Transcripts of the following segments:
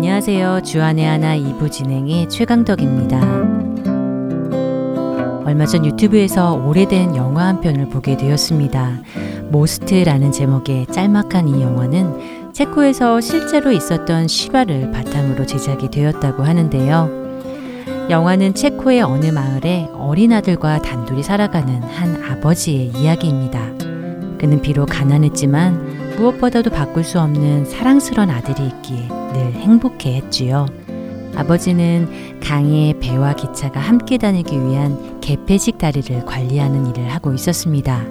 안녕하세요. 주안의 하나 2부 진행의 최강덕입니다. 얼마 전 유튜브에서 오래된 영화 한 편을 보게 되었습니다. 모스트라는 제목의 짤막한 이 영화는 체코에서 실제로 있었던 시바를 바탕으로 제작이 되었다고 하는데요. 영화는 체코의 어느 마을에 어린 아들과 단둘이 살아가는 한 아버지의 이야기입니다. 그는 비록 가난했지만 무엇보다도 바꿀 수 없는 사랑스런 아들이 있기에 늘 행복해 했지요. 아버지는 강의 배와 기차가 함께 다니기 위한 개폐식 다리를 관리하는 일을 하고 있었습니다.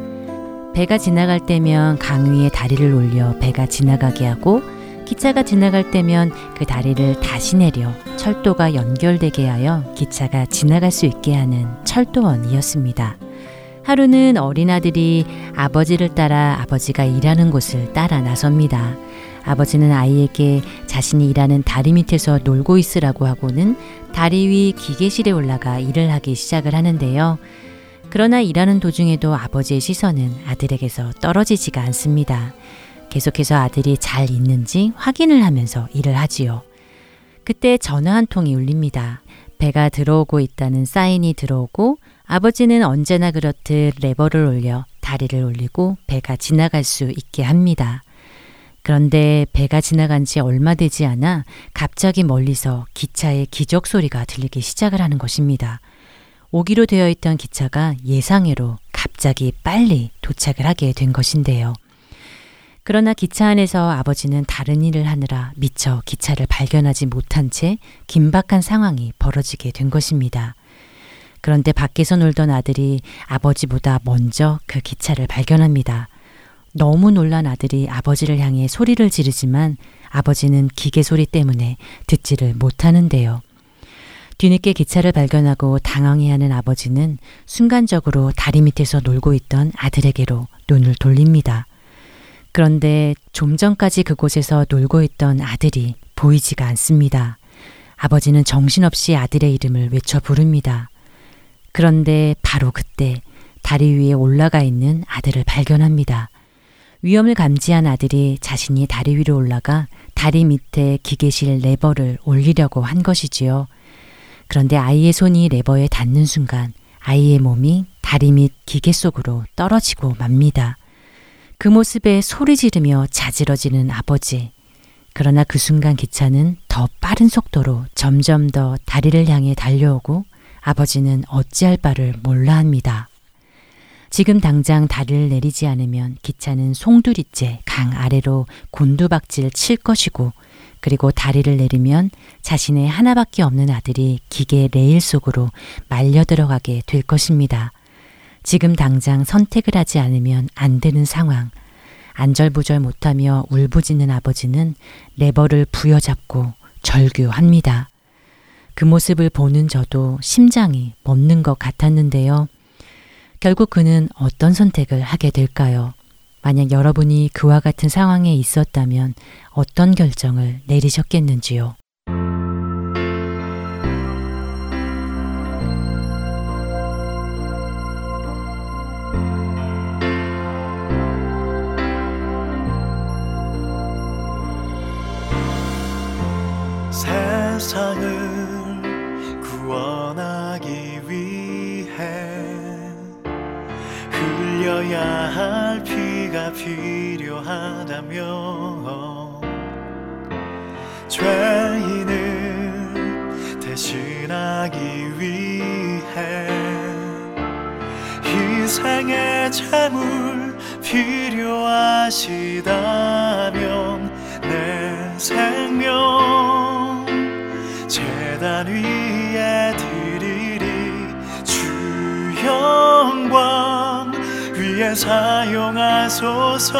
배가 지나갈 때면 강 위에 다리를 올려 배가 지나가게 하고 기차가 지나갈 때면 그 다리를 다시 내려 철도가 연결되게 하여 기차가 지나갈 수 있게 하는 철도원이었습니다. 하루는 어린 아들이 아버지를 따라 아버지가 일하는 곳을 따라 나섭니다. 아버지는 아이에게 자신이 일하는 다리 밑에서 놀고 있으라고 하고는 다리 위 기계실에 올라가 일을 하기 시작을 하는데요. 그러나 일하는 도중에도 아버지의 시선은 아들에게서 떨어지지가 않습니다. 계속해서 아들이 잘 있는지 확인을 하면서 일을 하지요. 그때 전화 한 통이 울립니다. 배가 들어오고 있다는 사인이 들어오고 아버지는 언제나 그렇듯 레버를 올려 다리를 올리고 배가 지나갈 수 있게 합니다. 그런데 배가 지나간 지 얼마 되지 않아 갑자기 멀리서 기차의 기적 소리가 들리기 시작을 하는 것입니다. 오기로 되어 있던 기차가 예상외로 갑자기 빨리 도착을 하게 된 것인데요. 그러나 기차 안에서 아버지는 다른 일을 하느라 미처 기차를 발견하지 못한 채 긴박한 상황이 벌어지게 된 것입니다. 그런데 밖에서 놀던 아들이 아버지보다 먼저 그 기차를 발견합니다. 너무 놀란 아들이 아버지를 향해 소리를 지르지만 아버지는 기계 소리 때문에 듣지를 못하는데요. 뒤늦게 기차를 발견하고 당황해하는 아버지는 순간적으로 다리 밑에서 놀고 있던 아들에게로 눈을 돌립니다. 그런데 좀 전까지 그곳에서 놀고 있던 아들이 보이지가 않습니다. 아버지는 정신없이 아들의 이름을 외쳐 부릅니다. 그런데 바로 그때 다리 위에 올라가 있는 아들을 발견합니다. 위험을 감지한 아들이 자신이 다리 위로 올라가 다리 밑에 기계실 레버를 올리려고 한 것이지요. 그런데 아이의 손이 레버에 닿는 순간 아이의 몸이 다리 밑 기계 속으로 떨어지고 맙니다. 그 모습에 소리 지르며 자지러지는 아버지. 그러나 그 순간 기차는 더 빠른 속도로 점점 더 다리를 향해 달려오고 아버지는 어찌할 바를 몰라 합니다. 지금 당장 다리를 내리지 않으면 기차는 송두리째 강 아래로 곤두박질 칠 것이고 그리고 다리를 내리면 자신의 하나밖에 없는 아들이 기계 레일 속으로 말려 들어가게 될 것입니다. 지금 당장 선택을 하지 않으면 안 되는 상황. 안절부절 못하며 울부짖는 아버지는 레버를 부여잡고 절규합니다. 그 모습을 보는 저도 심장이 멎는 것 같았는데요. 결국 그는 어떤 선택을 하게 될까요? 만약 여러분이 그와 같은 상황에 있었다면 어떤 결정을 내리셨겠는지요? 세상을 흘려야 할 피가 필요하다면 죄인을 대신하기 위해 희생의 제물 필요하시다면 내 생명 재단 위에 드리리 주 영광 위에 사용하소서.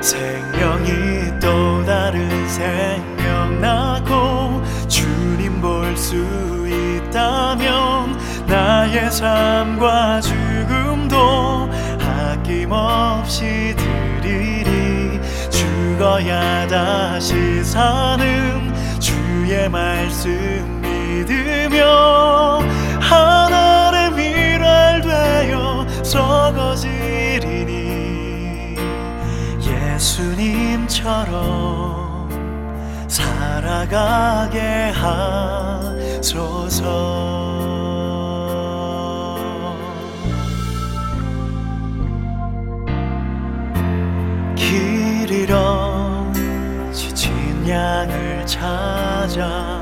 생명이 또 다른 생명 나고 주님 볼 수 있다면 나의 삶과 죽음도 아낌없이 드리리. 죽어야 다시 사는 주의 말씀 믿으며 미랄 되어 썩어지리니 예수님처럼 살아가게 하소서. 길 잃어 지친 양을 찾아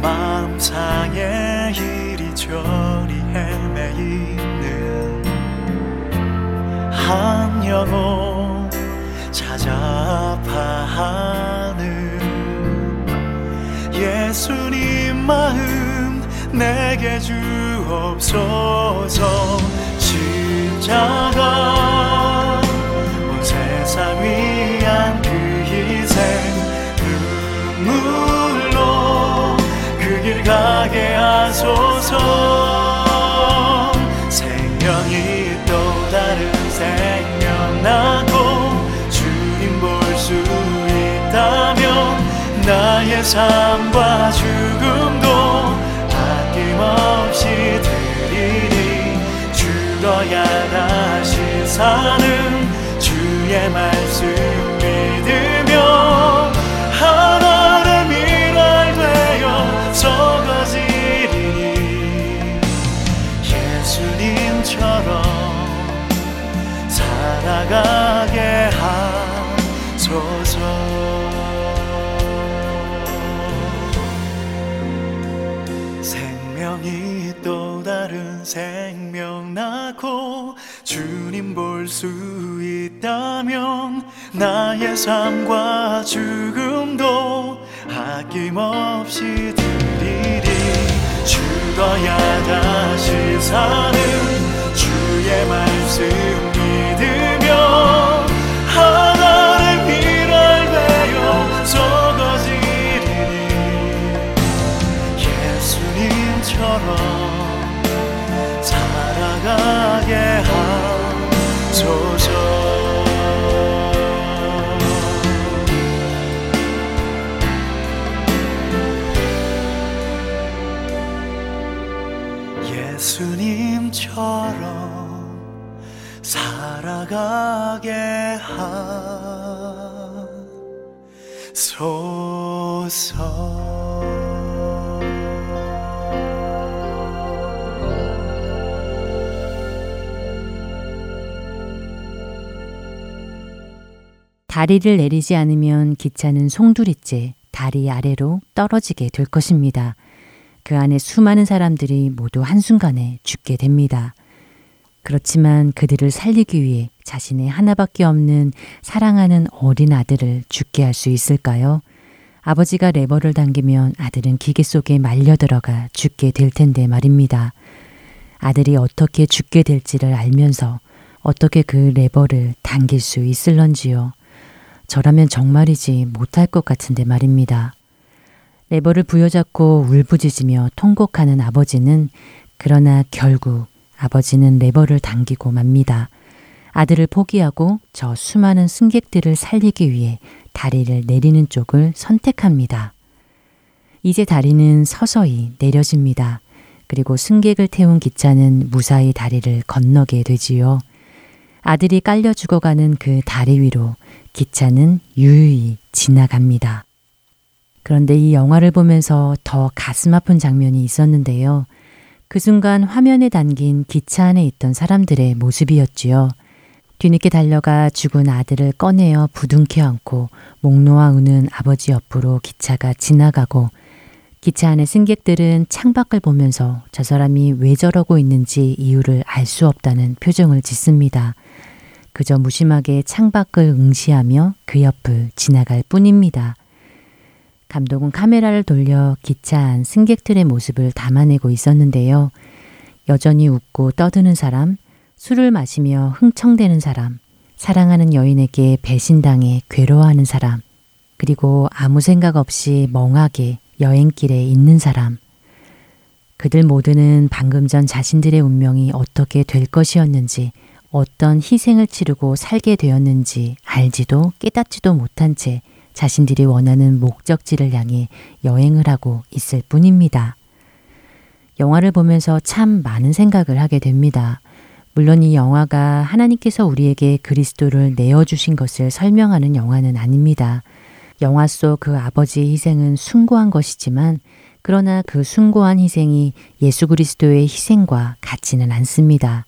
마음 상해 이리저리 헤매이는 한 영혼 찾아 아파하는 예수님 마음 내게 주옵소서. 십자가 온 세상 위한 그 희생 눈물로 그 길 가게 하소서 생명 나고 주님 볼 수 있다면 나의 삶과 죽음도 아낌없이 드리리 죽어야 다시 사는 주의 말씀 하소서 생명이 또 다른 생명 낳고 주님 볼 수 있다면 나의 삶과 죽음도 아낌없이 드리리. 죽어야 다시 사는 주의 말씀 믿으며 미랄 썩어지리니 예수님처럼 살아가게 하소서. 예수님처럼 살아가게 하 소서 다리를 내리지 않으면 기차는 송두리째 다리 아래로 떨어지게 될 것입니다. 그 안에 수많은 사람들이 모두 한순간에 죽게 됩니다. 그렇지만 그들을 살리기 위해 자신의 하나밖에 없는 사랑하는 어린 아들을 죽게 할 수 있을까요? 아버지가 레버를 당기면 아들은 기계 속에 말려 들어가 죽게 될 텐데 말입니다. 아들이 어떻게 죽게 될지를 알면서 어떻게 그 레버를 당길 수 있을런지요. 저라면 정말이지 못할 것 같은데 말입니다. 레버를 부여잡고 울부짖으며 통곡하는 아버지는 그러나 결국 아버지는 레버를 당기고 맙니다. 아들을 포기하고 저 수많은 승객들을 살리기 위해 다리를 내리는 쪽을 선택합니다. 이제 다리는 서서히 내려집니다. 그리고 승객을 태운 기차는 무사히 다리를 건너게 되지요. 아들이 깔려 죽어가는 그 다리 위로 기차는 유유히 지나갑니다. 그런데 이 영화를 보면서 더 가슴 아픈 장면이 있었는데요. 그 순간 화면에 담긴 기차 안에 있던 사람들의 모습이었지요. 뒤늦게 달려가 죽은 아들을 꺼내어 부둥켜 안고 목 놓아 우는 아버지 옆으로 기차가 지나가고 기차 안의 승객들은 창밖을 보면서 저 사람이 왜 저러고 있는지 이유를 알 수 없다는 표정을 짓습니다. 그저 무심하게 창밖을 응시하며 그 옆을 지나갈 뿐입니다. 감독은 카메라를 돌려 기차 안 승객들의 모습을 담아내고 있었는데요. 여전히 웃고 떠드는 사람, 술을 마시며 흥청대는 사람, 사랑하는 여인에게 배신당해 괴로워하는 사람, 그리고 아무 생각 없이 멍하게 여행길에 있는 사람. 그들 모두는 방금 전 자신들의 운명이 어떻게 될 것이었는지, 어떤 희생을 치르고 살게 되었는지 알지도 깨닫지도 못한 채 자신들이 원하는 목적지를 향해 여행을 하고 있을 뿐입니다. 영화를 보면서 참 많은 생각을 하게 됩니다. 물론 이 영화가 하나님께서 우리에게 그리스도를 내어주신 것을 설명하는 영화는 아닙니다. 영화 속 그 아버지의 희생은 숭고한 것이지만 그러나 그 숭고한 희생이 예수 그리스도의 희생과 같지는 않습니다.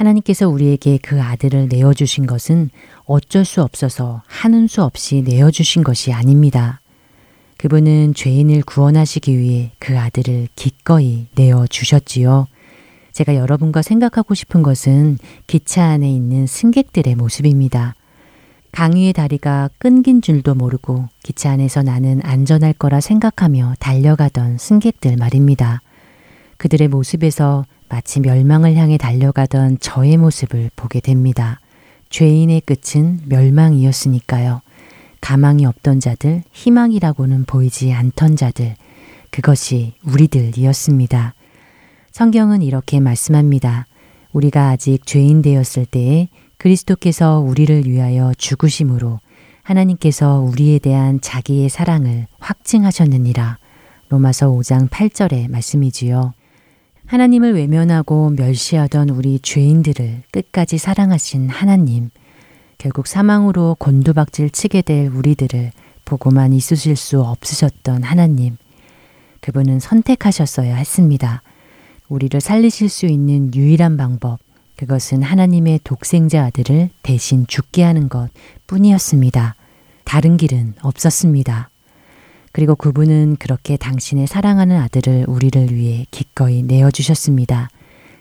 하나님께서 우리에게 그 아들을 내어주신 것은 어쩔 수 없어서 하는 수 없이 내어주신 것이 아닙니다. 그분은 죄인을 구원하시기 위해 그 아들을 기꺼이 내어주셨지요. 제가 여러분과 생각하고 싶은 것은 기차 안에 있는 승객들의 모습입니다. 강위의 다리가 끊긴 줄도 모르고 기차 안에서 나는 안전할 거라 생각하며 달려가던 승객들 말입니다. 그들의 모습에서 마치 멸망을 향해 달려가던 저의 모습을 보게 됩니다. 죄인의 끝은 멸망이었으니까요. 가망이 없던 자들, 희망이라고는 보이지 않던 자들, 그것이 우리들이었습니다. 성경은 이렇게 말씀합니다. 우리가 아직 죄인 되었을 때에 그리스도께서 우리를 위하여 죽으심으로 하나님께서 우리에 대한 자기의 사랑을 확증하셨느니라. 로마서 5장 8절의 말씀이지요. 하나님을 외면하고 멸시하던 우리 죄인들을 끝까지 사랑하신 하나님. 결국 사망으로 곤두박질 치게 될 우리들을 보고만 있으실 수 없으셨던 하나님. 그분은 선택하셨어야 했습니다. 우리를 살리실 수 있는 유일한 방법, 그것은 하나님의 독생자 아들을 대신 죽게 하는 것 뿐이었습니다. 다른 길은 없었습니다. 그리고 그분은 그렇게 당신의 사랑하는 아들을 우리를 위해 기꺼이 내어주셨습니다.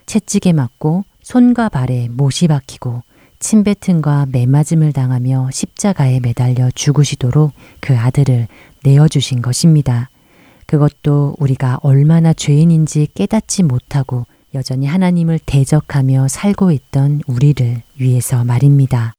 채찍에 맞고 손과 발에 못이 박히고 침뱉음과 매맞음을 당하며 십자가에 매달려 죽으시도록 그 아들을 내어주신 것입니다. 그것도 우리가 얼마나 죄인인지 깨닫지 못하고 여전히 하나님을 대적하며 살고 있던 우리를 위해서 말입니다.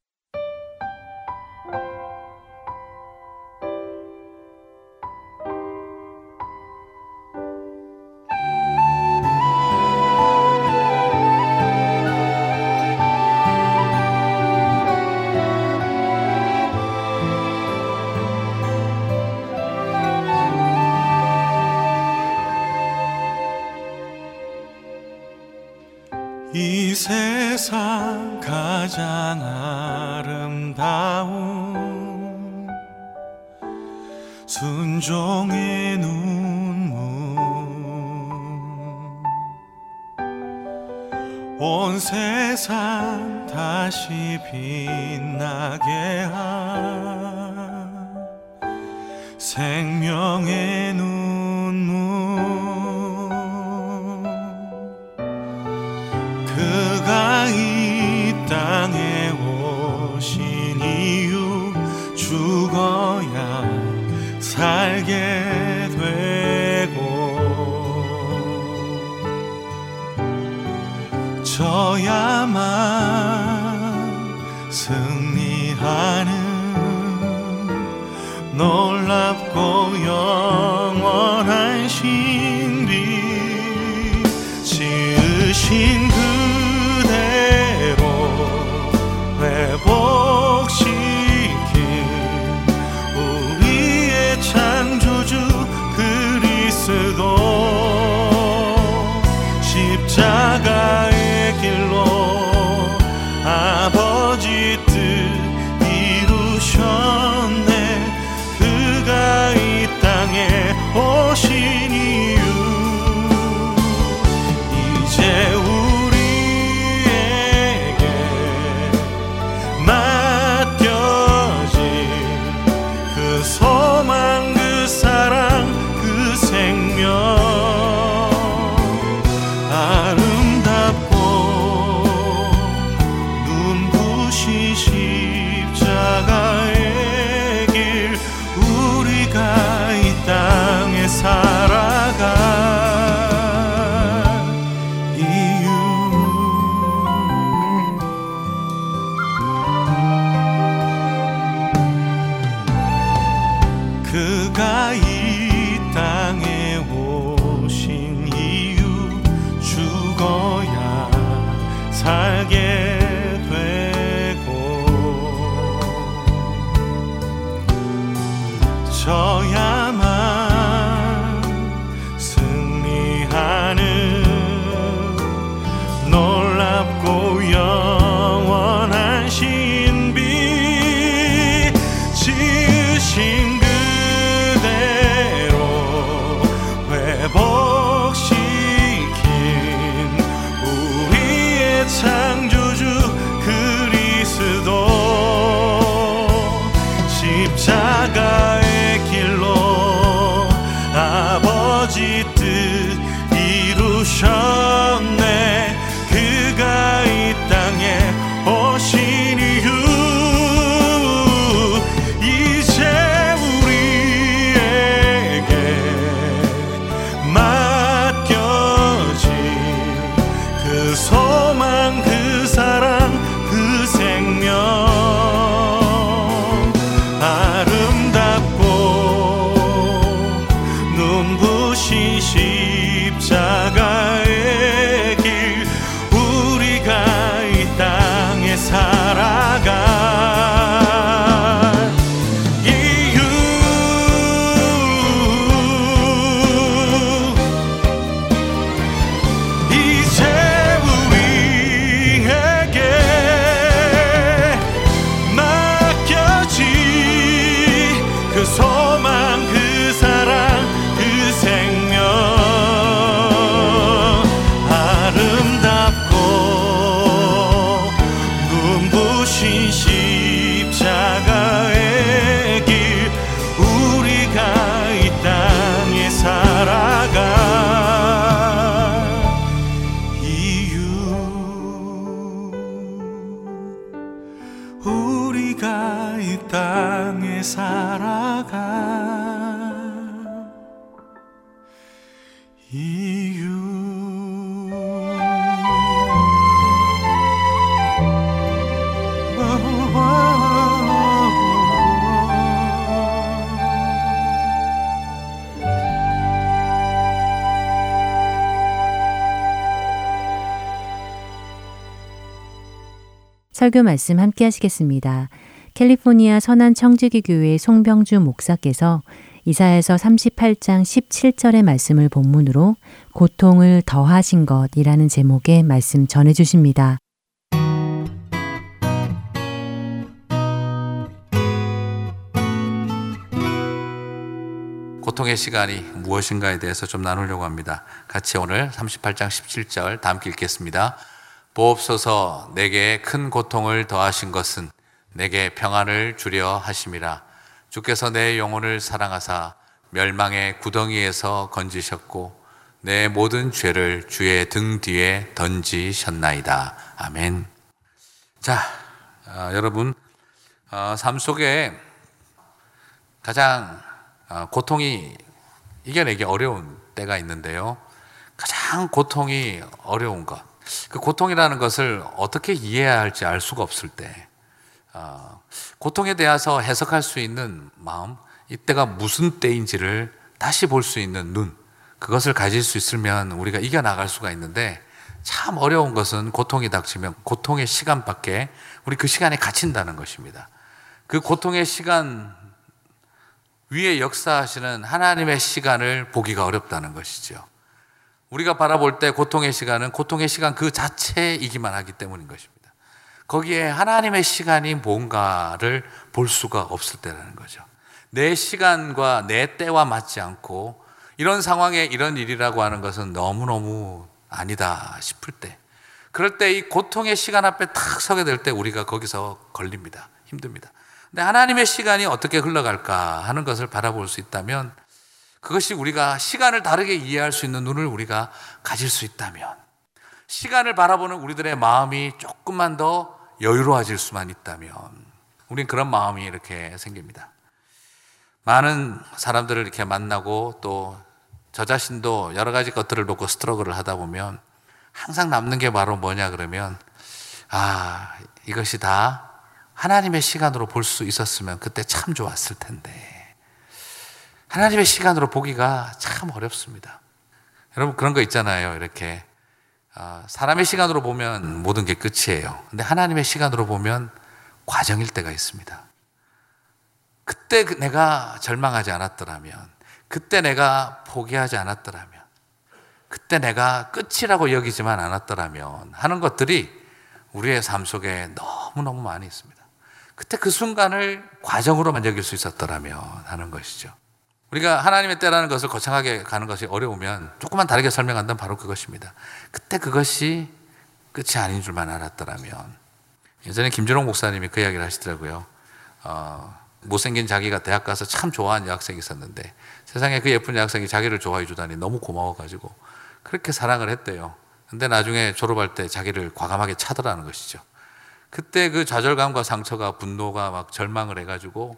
신 세상 설교 말씀 함께 하시겠습니다. 캘리포니아 선한 청지기 교회 송병주 목사께서 이사에서 38장 17절의 말씀을 본문으로 고통을 더하신 것이라는 제목의 말씀 전해 주십니다. 고통의 시간이 무엇인가에 대해서 좀 나누려고 합니다. 같이 오늘 38장 17절 다 함께 읽겠습니다. 보옵소서 내게 큰 고통을 더하신 것은 내게 평안을 주려 하심이라. 주께서 내 영혼을 사랑하사 멸망의 구덩이에서 건지셨고 내 모든 죄를 주의 등 뒤에 던지셨나이다. 아멘. 자, 아, 여러분, 어, 삶 속에 가장 어, 고통이 이겨내기 어려운 때가 있는데요. 가장 고통이 어려운 것. 그 고통이라는 것을 어떻게 이해해야 할지 알 수가 없을 때, 어, 고통에 대해서 해석할 수 있는 마음, 이때가 무슨 때인지를 다시 볼 수 있는 눈, 그것을 가질 수 있으면 우리가 이겨나갈 수가 있는데, 참 어려운 것은 고통이 닥치면 고통의 시간밖에 우리 그 시간에 갇힌다는 것입니다. 그 고통의 시간 위에 역사하시는 하나님의 시간을 보기가 어렵다는 것이죠. 우리가 바라볼 때 고통의 시간은 고통의 시간 그 자체이기만 하기 때문인 것입니다. 거기에 하나님의 시간이 뭔가를 볼 수가 없을 때라는 거죠. 내 시간과 내 때와 맞지 않고 이런 상황에 이런 일이라고 하는 것은 너무너무 아니다 싶을 때 그럴 때 이 고통의 시간 앞에 탁 서게 될 때 우리가 거기서 걸립니다. 힘듭니다. 근데 하나님의 시간이 어떻게 흘러갈까 하는 것을 바라볼 수 있다면 그것이 우리가 시간을 다르게 이해할 수 있는 눈을 우리가 가질 수 있다면 시간을 바라보는 우리들의 마음이 조금만 더 여유로워질 수만 있다면 우린 그런 마음이 이렇게 생깁니다. 많은 사람들을 이렇게 만나고 또 저 자신도 여러 가지 것들을 놓고 스트러글을 하다 보면 항상 남는 게 바로 뭐냐 그러면 아 이것이 다 하나님의 시간으로 볼 수 있었으면 그때 참 좋았을 텐데 하나님의 시간으로 보기가 참 어렵습니다. 여러분 그런 거 있잖아요. 이렇게 아, 사람의 시간으로 보면 모든 게 끝이에요. 근데 하나님의 시간으로 보면 과정일 때가 있습니다. 그때 그 내가 절망하지 않았더라면, 그때 내가 포기하지 않았더라면, 그때 내가 끝이라고 여기지만 않았더라면 하는 것들이 우리의 삶 속에 너무너무 많이 있습니다. 그때 그 순간을 과정으로만 여길 수 있었더라면 하는 것이죠. 우리가 하나님의 때라는 것을 거창하게 가는 것이 어려우면 조금만 다르게 설명한다면 바로 그것입니다. 그때 그것이 끝이 아닌 줄만 알았더라면. 예전에 김준홍 목사님이 그 이야기를 하시더라고요. 어, 못생긴 자기가 대학 가서 참 좋아하는 여학생이 있었는데 세상에 그 예쁜 여학생이 자기를 좋아해 주다니 너무 고마워가지고 그렇게 사랑을 했대요. 근데 나중에 졸업할 때 자기를 과감하게 차더라는 것이죠. 그때 그 좌절감과 상처가 분노가 막 절망을 해가지고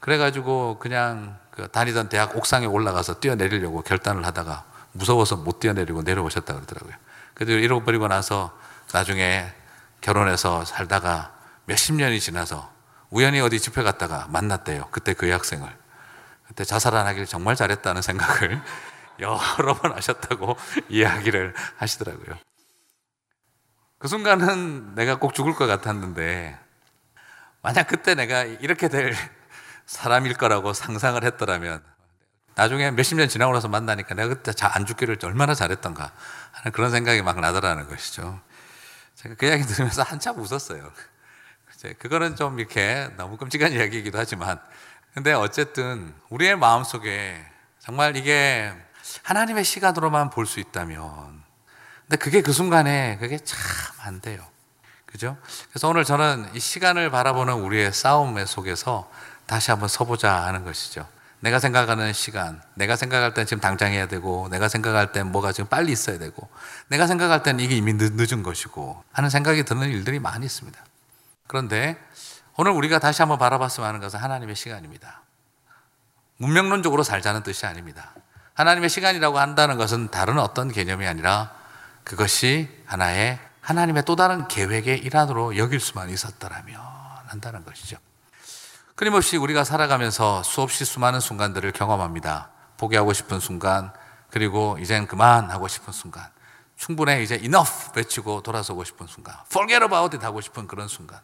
그래가지고 그냥 그 다니던 대학 옥상에 올라가서 뛰어내리려고 결단을 하다가 무서워서 못 뛰어내리고 내려오셨다 그러더라고요. 그래도 잃어버리고 나서 나중에 결혼해서 살다가 몇십 년이 지나서 우연히 어디 집회 갔다가 만났대요. 그때 그 여학생을. 그때 자살 안 하길 정말 잘했다는 생각을 여러 번 하셨다고 이야기를 하시더라고요. 그 순간은 내가 꼭 죽을 것 같았는데, 만약 그때 내가 이렇게 될 사람일 거라고 상상을 했더라면, 나중에 몇십 년 지나고 나서 만나니까 내가 그때 안 죽기를 얼마나 잘했던가 하는 그런 생각이 막 나더라는 것이죠. 제가 그 이야기 들으면서 한참 웃었어요. 그거는 좀 이렇게 너무 끔찍한 이야기이기도 하지만, 근데 어쨌든 우리의 마음 속에 정말 이게 하나님의 시간으로만 볼 수 있다면, 근데 그게 그 순간에 그게 참 안 돼요. 그죠? 그래서 오늘 저는 이 시간을 바라보는 우리의 싸움 속에서 다시 한번 서보자 하는 것이죠. 내가 생각하는 시간, 내가 생각할 땐 지금 당장 해야 되고, 내가 생각할 땐 뭐가 지금 빨리 있어야 되고, 내가 생각할 땐 이게 이미 늦, 은 것이고, 하는 생각이 드는 일들이 많이 있습니다. 그런데 오늘 우리가 다시 한번 바라봤으면 하는 것은 하나님의 시간입니다. 문명론적으로 살자는 뜻이 아닙니다. 하나님의 시간이라고 한다는 것은 다른 어떤 개념이 아니라 그것이 하나의 하나님의 또 다른 계획의 일환으로 여길 수만 있었더라면 한다는 것이죠. 끊임없이 우리가 살아가면서 수없이 수많은 순간들을 경험합니다. 포기하고 싶은 순간, 그리고 이젠 그만 하고 싶은 순간, 충분해 이제 enough 외치고 돌아서고 싶은 순간, forget about it 하고 싶은 그런 순간.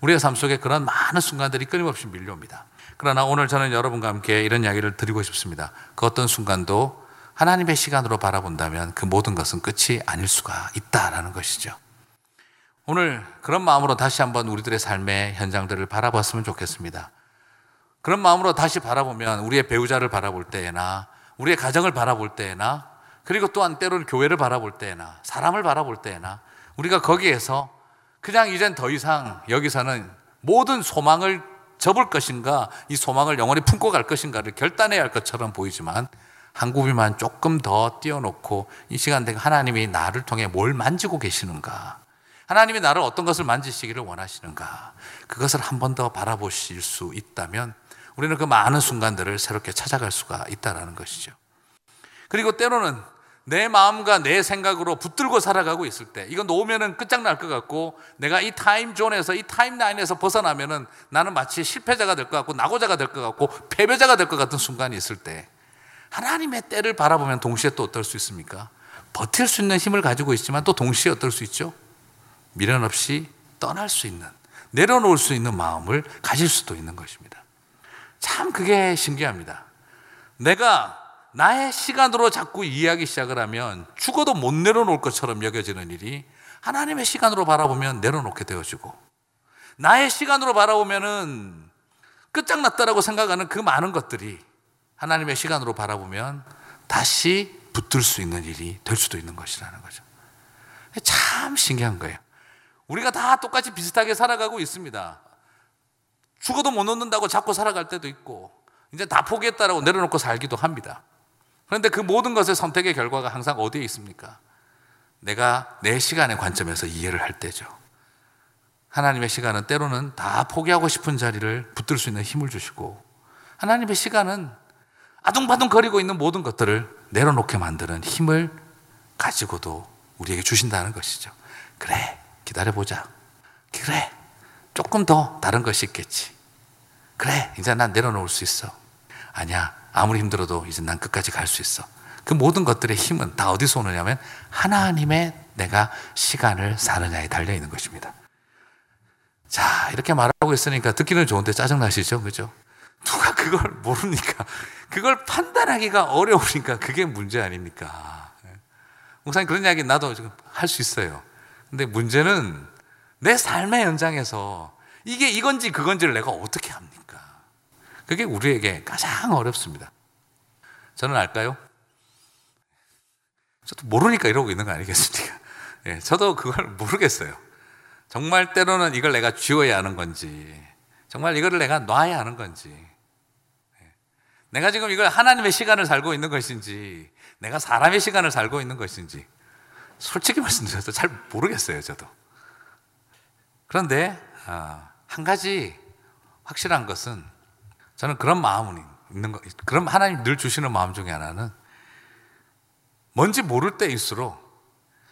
우리의 삶 속에 그런 많은 순간들이 끊임없이 밀려옵니다. 그러나 오늘 저는 여러분과 함께 이런 이야기를 드리고 싶습니다. 그 어떤 순간도 하나님의 시간으로 바라본다면 그 모든 것은 끝이 아닐 수가 있다라는 것이죠. 오늘 그런 마음으로 다시 한번 우리들의 삶의 현장들을 바라봤으면 좋겠습니다. 그런 마음으로 다시 바라보면 우리의 배우자를 바라볼 때에나 우리의 가정을 바라볼 때에나 그리고 또한 때로는 교회를 바라볼 때에나 사람을 바라볼 때에나 우리가 거기에서 그냥 이젠 더 이상 여기서는 모든 소망을 접을 것인가 이 소망을 영원히 품고 갈 것인가를 결단해야 할 것처럼 보이지만 한 굽이만 조금 더 띄워놓고 이 시간대 하나님이 나를 통해 뭘 만지고 계시는가? 하나님이 나를 어떤 것을 만지시기를 원하시는가? 그것을 한 번 더 바라보실 수 있다면 우리는 그 많은 순간들을 새롭게 찾아갈 수가 있다라는 것이죠. 그리고 때로는 내 마음과 내 생각으로 붙들고 살아가고 있을 때, 이거 놓으면은 끝장날 것 같고, 내가 이 타임존에서, 이 타임라인에서 벗어나면은 나는 마치 실패자가 될 것 같고, 낙오자가 될 것 같고, 패배자가 될 것 같은 순간이 있을 때, 하나님의 때를 바라보면 동시에 또 어떨 수 있습니까? 버틸 수 있는 힘을 가지고 있지만 또 동시에 어떨 수 있죠? 미련 없이 떠날 수 있는, 내려놓을 수 있는 마음을 가질 수도 있는 것입니다. 참 그게 신기합니다. 내가 나의 시간으로 자꾸 이해하기 시작을 하면 죽어도 못 내려놓을 것처럼 여겨지는 일이 하나님의 시간으로 바라보면 내려놓게 되어지고 나의 시간으로 바라보면은 끝장났다라고 생각하는 그 많은 것들이 하나님의 시간으로 바라보면 다시 붙들 수 있는 일이 될 수도 있는 것이라는 거죠. 참 신기한 거예요. 우리가 다 똑같이 비슷하게 살아가고 있습니다. 죽어도 못 놓는다고 자꾸 살아갈 때도 있고, 이제 다 포기했다라고 내려놓고 살기도 합니다. 그런데 그 모든 것의 선택의 결과가 항상 어디에 있습니까? 내가 내 시간의 관점에서 이해를 할 때죠. 하나님의 시간은 때로는 다 포기하고 싶은 자리를 붙들 수 있는 힘을 주시고, 하나님의 시간은 아둥바둥 거리고 있는 모든 것들을 내려놓게 만드는 힘을 가지고도 우리에게 주신다는 것이죠. 그래, 기다려보자. 그래, 조금 더 다른 것이 있겠지. 그래, 이제 난 내려놓을 수 있어. 아니야, 아무리 힘들어도 이제 난 끝까지 갈 수 있어. 그 모든 것들의 힘은 다 어디서 오느냐면 하나님의 내가 시간을 사느냐에 달려 있는 것입니다. 자, 이렇게 말하고 있으니까 듣기는 좋은데 짜증나시죠? 그죠? 누가 그걸 모르니까, 그걸 판단하기가 어려우니까 그게 문제 아닙니까? 목사님 그런 이야기 나도 할수 있어요. 근데 문제는 내 삶의 현장에서 이게 이건지 그건지를 내가 어떻게 합니까? 그게 우리에게 가장 어렵습니다. 저는 알까요? 저도 모르니까 이러고 있는 거 아니겠습니까? 예, 저도 그걸 모르겠어요. 정말 때로는 이걸 내가 쥐어야 하는 건지, 정말 이거를 내가 놔야 하는 건지, 예. 내가 지금 이걸 하나님의 시간을 살고 있는 것인지, 내가 사람의 시간을 살고 있는 것인지, 솔직히 말씀드려서 잘 모르겠어요, 저도. 그런데, 아, 한 가지 확실한 것은 저는 그런 마음은 있는 거, 그럼 하나님 늘 주시는 마음 중에 하나는 뭔지 모를 때일수록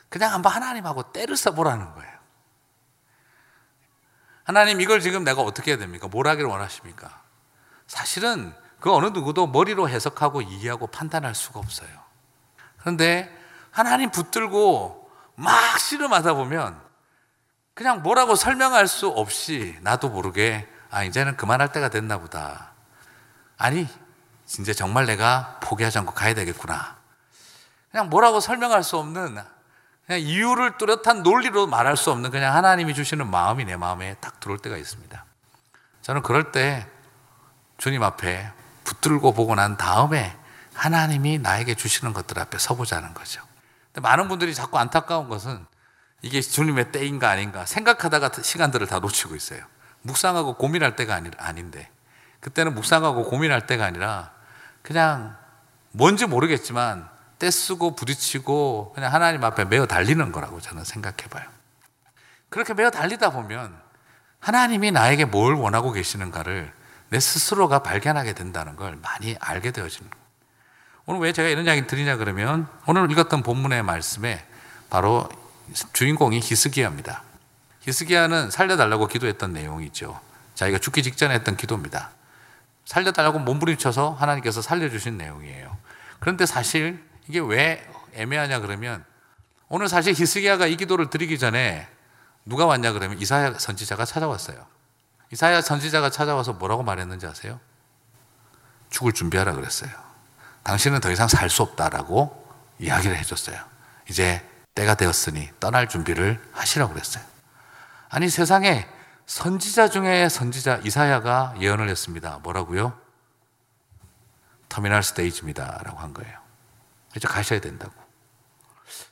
그냥 한번 하나님하고 때를 써보라는 거예요. 하나님 이걸 지금 내가 어떻게 해야 됩니까? 뭘 하기를 원하십니까? 사실은 그 어느 누구도 머리로 해석하고 이해하고 판단할 수가 없어요. 그런데 하나님 붙들고 막 씨름하다 보면 그냥 뭐라고 설명할 수 없이 나도 모르게 아, 이제는 그만할 때가 됐나 보다. 아니, 진짜 정말 내가 포기하지 않고 가야 되겠구나. 그냥 뭐라고 설명할 수 없는 그냥 이유를 뚜렷한 논리로 말할 수 없는 그냥 하나님이 주시는 마음이 내 마음에 딱 들어올 때가 있습니다. 저는 그럴 때 주님 앞에 붙들고 보고 난 다음에 하나님이 나에게 주시는 것들 앞에 서보자는 거죠. 많은 분들이 자꾸 안타까운 것은 이게 주님의 때인가 아닌가 생각하다가 시간들을 다 놓치고 있어요. 묵상하고 고민할 때가 아니, 아닌데 그때는 묵상하고 고민할 때가 아니라 그냥 뭔지 모르겠지만 떼쓰고 부딪히고 그냥 하나님 앞에 매어 달리는 거라고 저는 생각해 봐요. 그렇게 매어 달리다 보면 하나님이 나에게 뭘 원하고 계시는가를 내 스스로가 발견하게 된다는 걸 많이 알게 되어지는 거예요. 오늘 왜 제가 이런 이야기 드리냐 그러면 오늘 읽었던 본문의 말씀에 바로 주인공이 히스기야입니다. 히스기야는 살려달라고 기도했던 내용이죠. 자기가 죽기 직전에 했던 기도입니다. 살려달라고 몸부림쳐서 하나님께서 살려주신 내용이에요. 그런데 사실 이게 왜 애매하냐 그러면 오늘 사실 히스기야가 이 기도를 드리기 전에 누가 왔냐 그러면 이사야 선지자가 찾아왔어요. 이사야 선지자가 찾아와서 뭐라고 말했는지 아세요? 죽을 준비하라 그랬어요. 당신은 더 이상 살 수 없다라고 이야기를 해줬어요. 이제 때가 되었으니 떠날 준비를 하시라고 그랬어요. 아니 세상에 선지자 중에 선지자 이사야가 예언을 했습니다. 뭐라고요? 터미널 스테이지입니다. 라고 한 거예요. 이제 가셔야 된다고.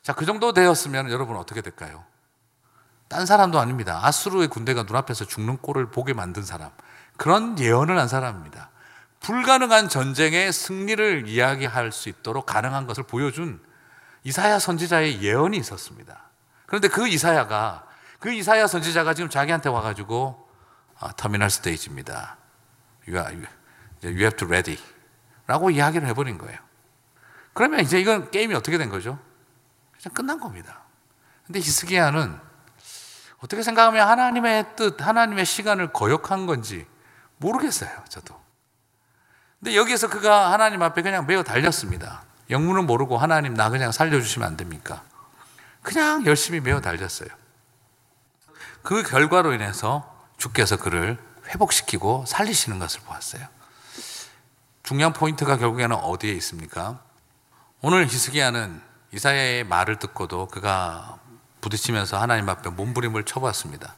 자, 그 정도 되었으면 여러분 어떻게 될까요? 딴 사람도 아닙니다. 아수르의 군대가 눈앞에서 죽는 꼴을 보게 만든 사람. 그런 예언을 한 사람입니다. 불가능한 전쟁의 승리를 이야기할 수 있도록 가능한 것을 보여준 이사야 선지자의 예언이 있었습니다. 그런데 그 이사야가 그 이사야 선지자가 지금 자기한테 와가지고 아, 터미널 스테이지입니다. You, are, you have to ready. 라고 이야기를 해버린 거예요. 그러면 이제 이건 게임이 어떻게 된 거죠? 그냥 끝난 겁니다. 근데 히스기야는 어떻게 생각하면 하나님의 뜻, 하나님의 시간을 거역한 건지 모르겠어요, 저도. 근데 여기에서 그가 하나님 앞에 그냥 매어 달렸습니다. 영문은 모르고 하나님 나 그냥 살려주시면 안 됩니까? 그냥 열심히 매어 달렸어요. 그 결과로 인해서 주께서 그를 회복시키고 살리시는 것을 보았어요. 중요한 포인트가 결국에는 어디에 있습니까? 오늘 히스기야는 이사야의 말을 듣고도 그가 부딪히면서 하나님 앞에 몸부림을 쳐봤습니다.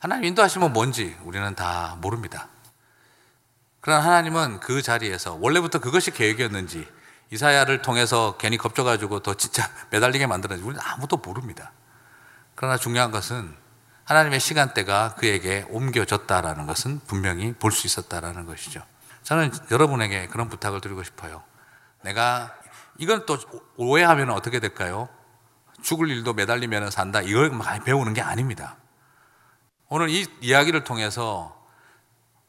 하나님 인도하시면 뭔지 우리는 다 모릅니다. 그러나 하나님은 그 자리에서 원래부터 그것이 계획이었는지 이사야를 통해서 괜히 겁줘가지고 더 진짜 매달리게 만들었는지 우리는 아무도 모릅니다. 그러나 중요한 것은 하나님의 시간대가 그에게 옮겨졌다라는 것은 분명히 볼 수 있었다라는 것이죠. 저는 여러분에게 그런 부탁을 드리고 싶어요. 내가 이건 또 오해하면 어떻게 될까요? 죽을 일도 매달리면 산다. 이걸 많이 배우는 게 아닙니다. 오늘 이 이야기를 통해서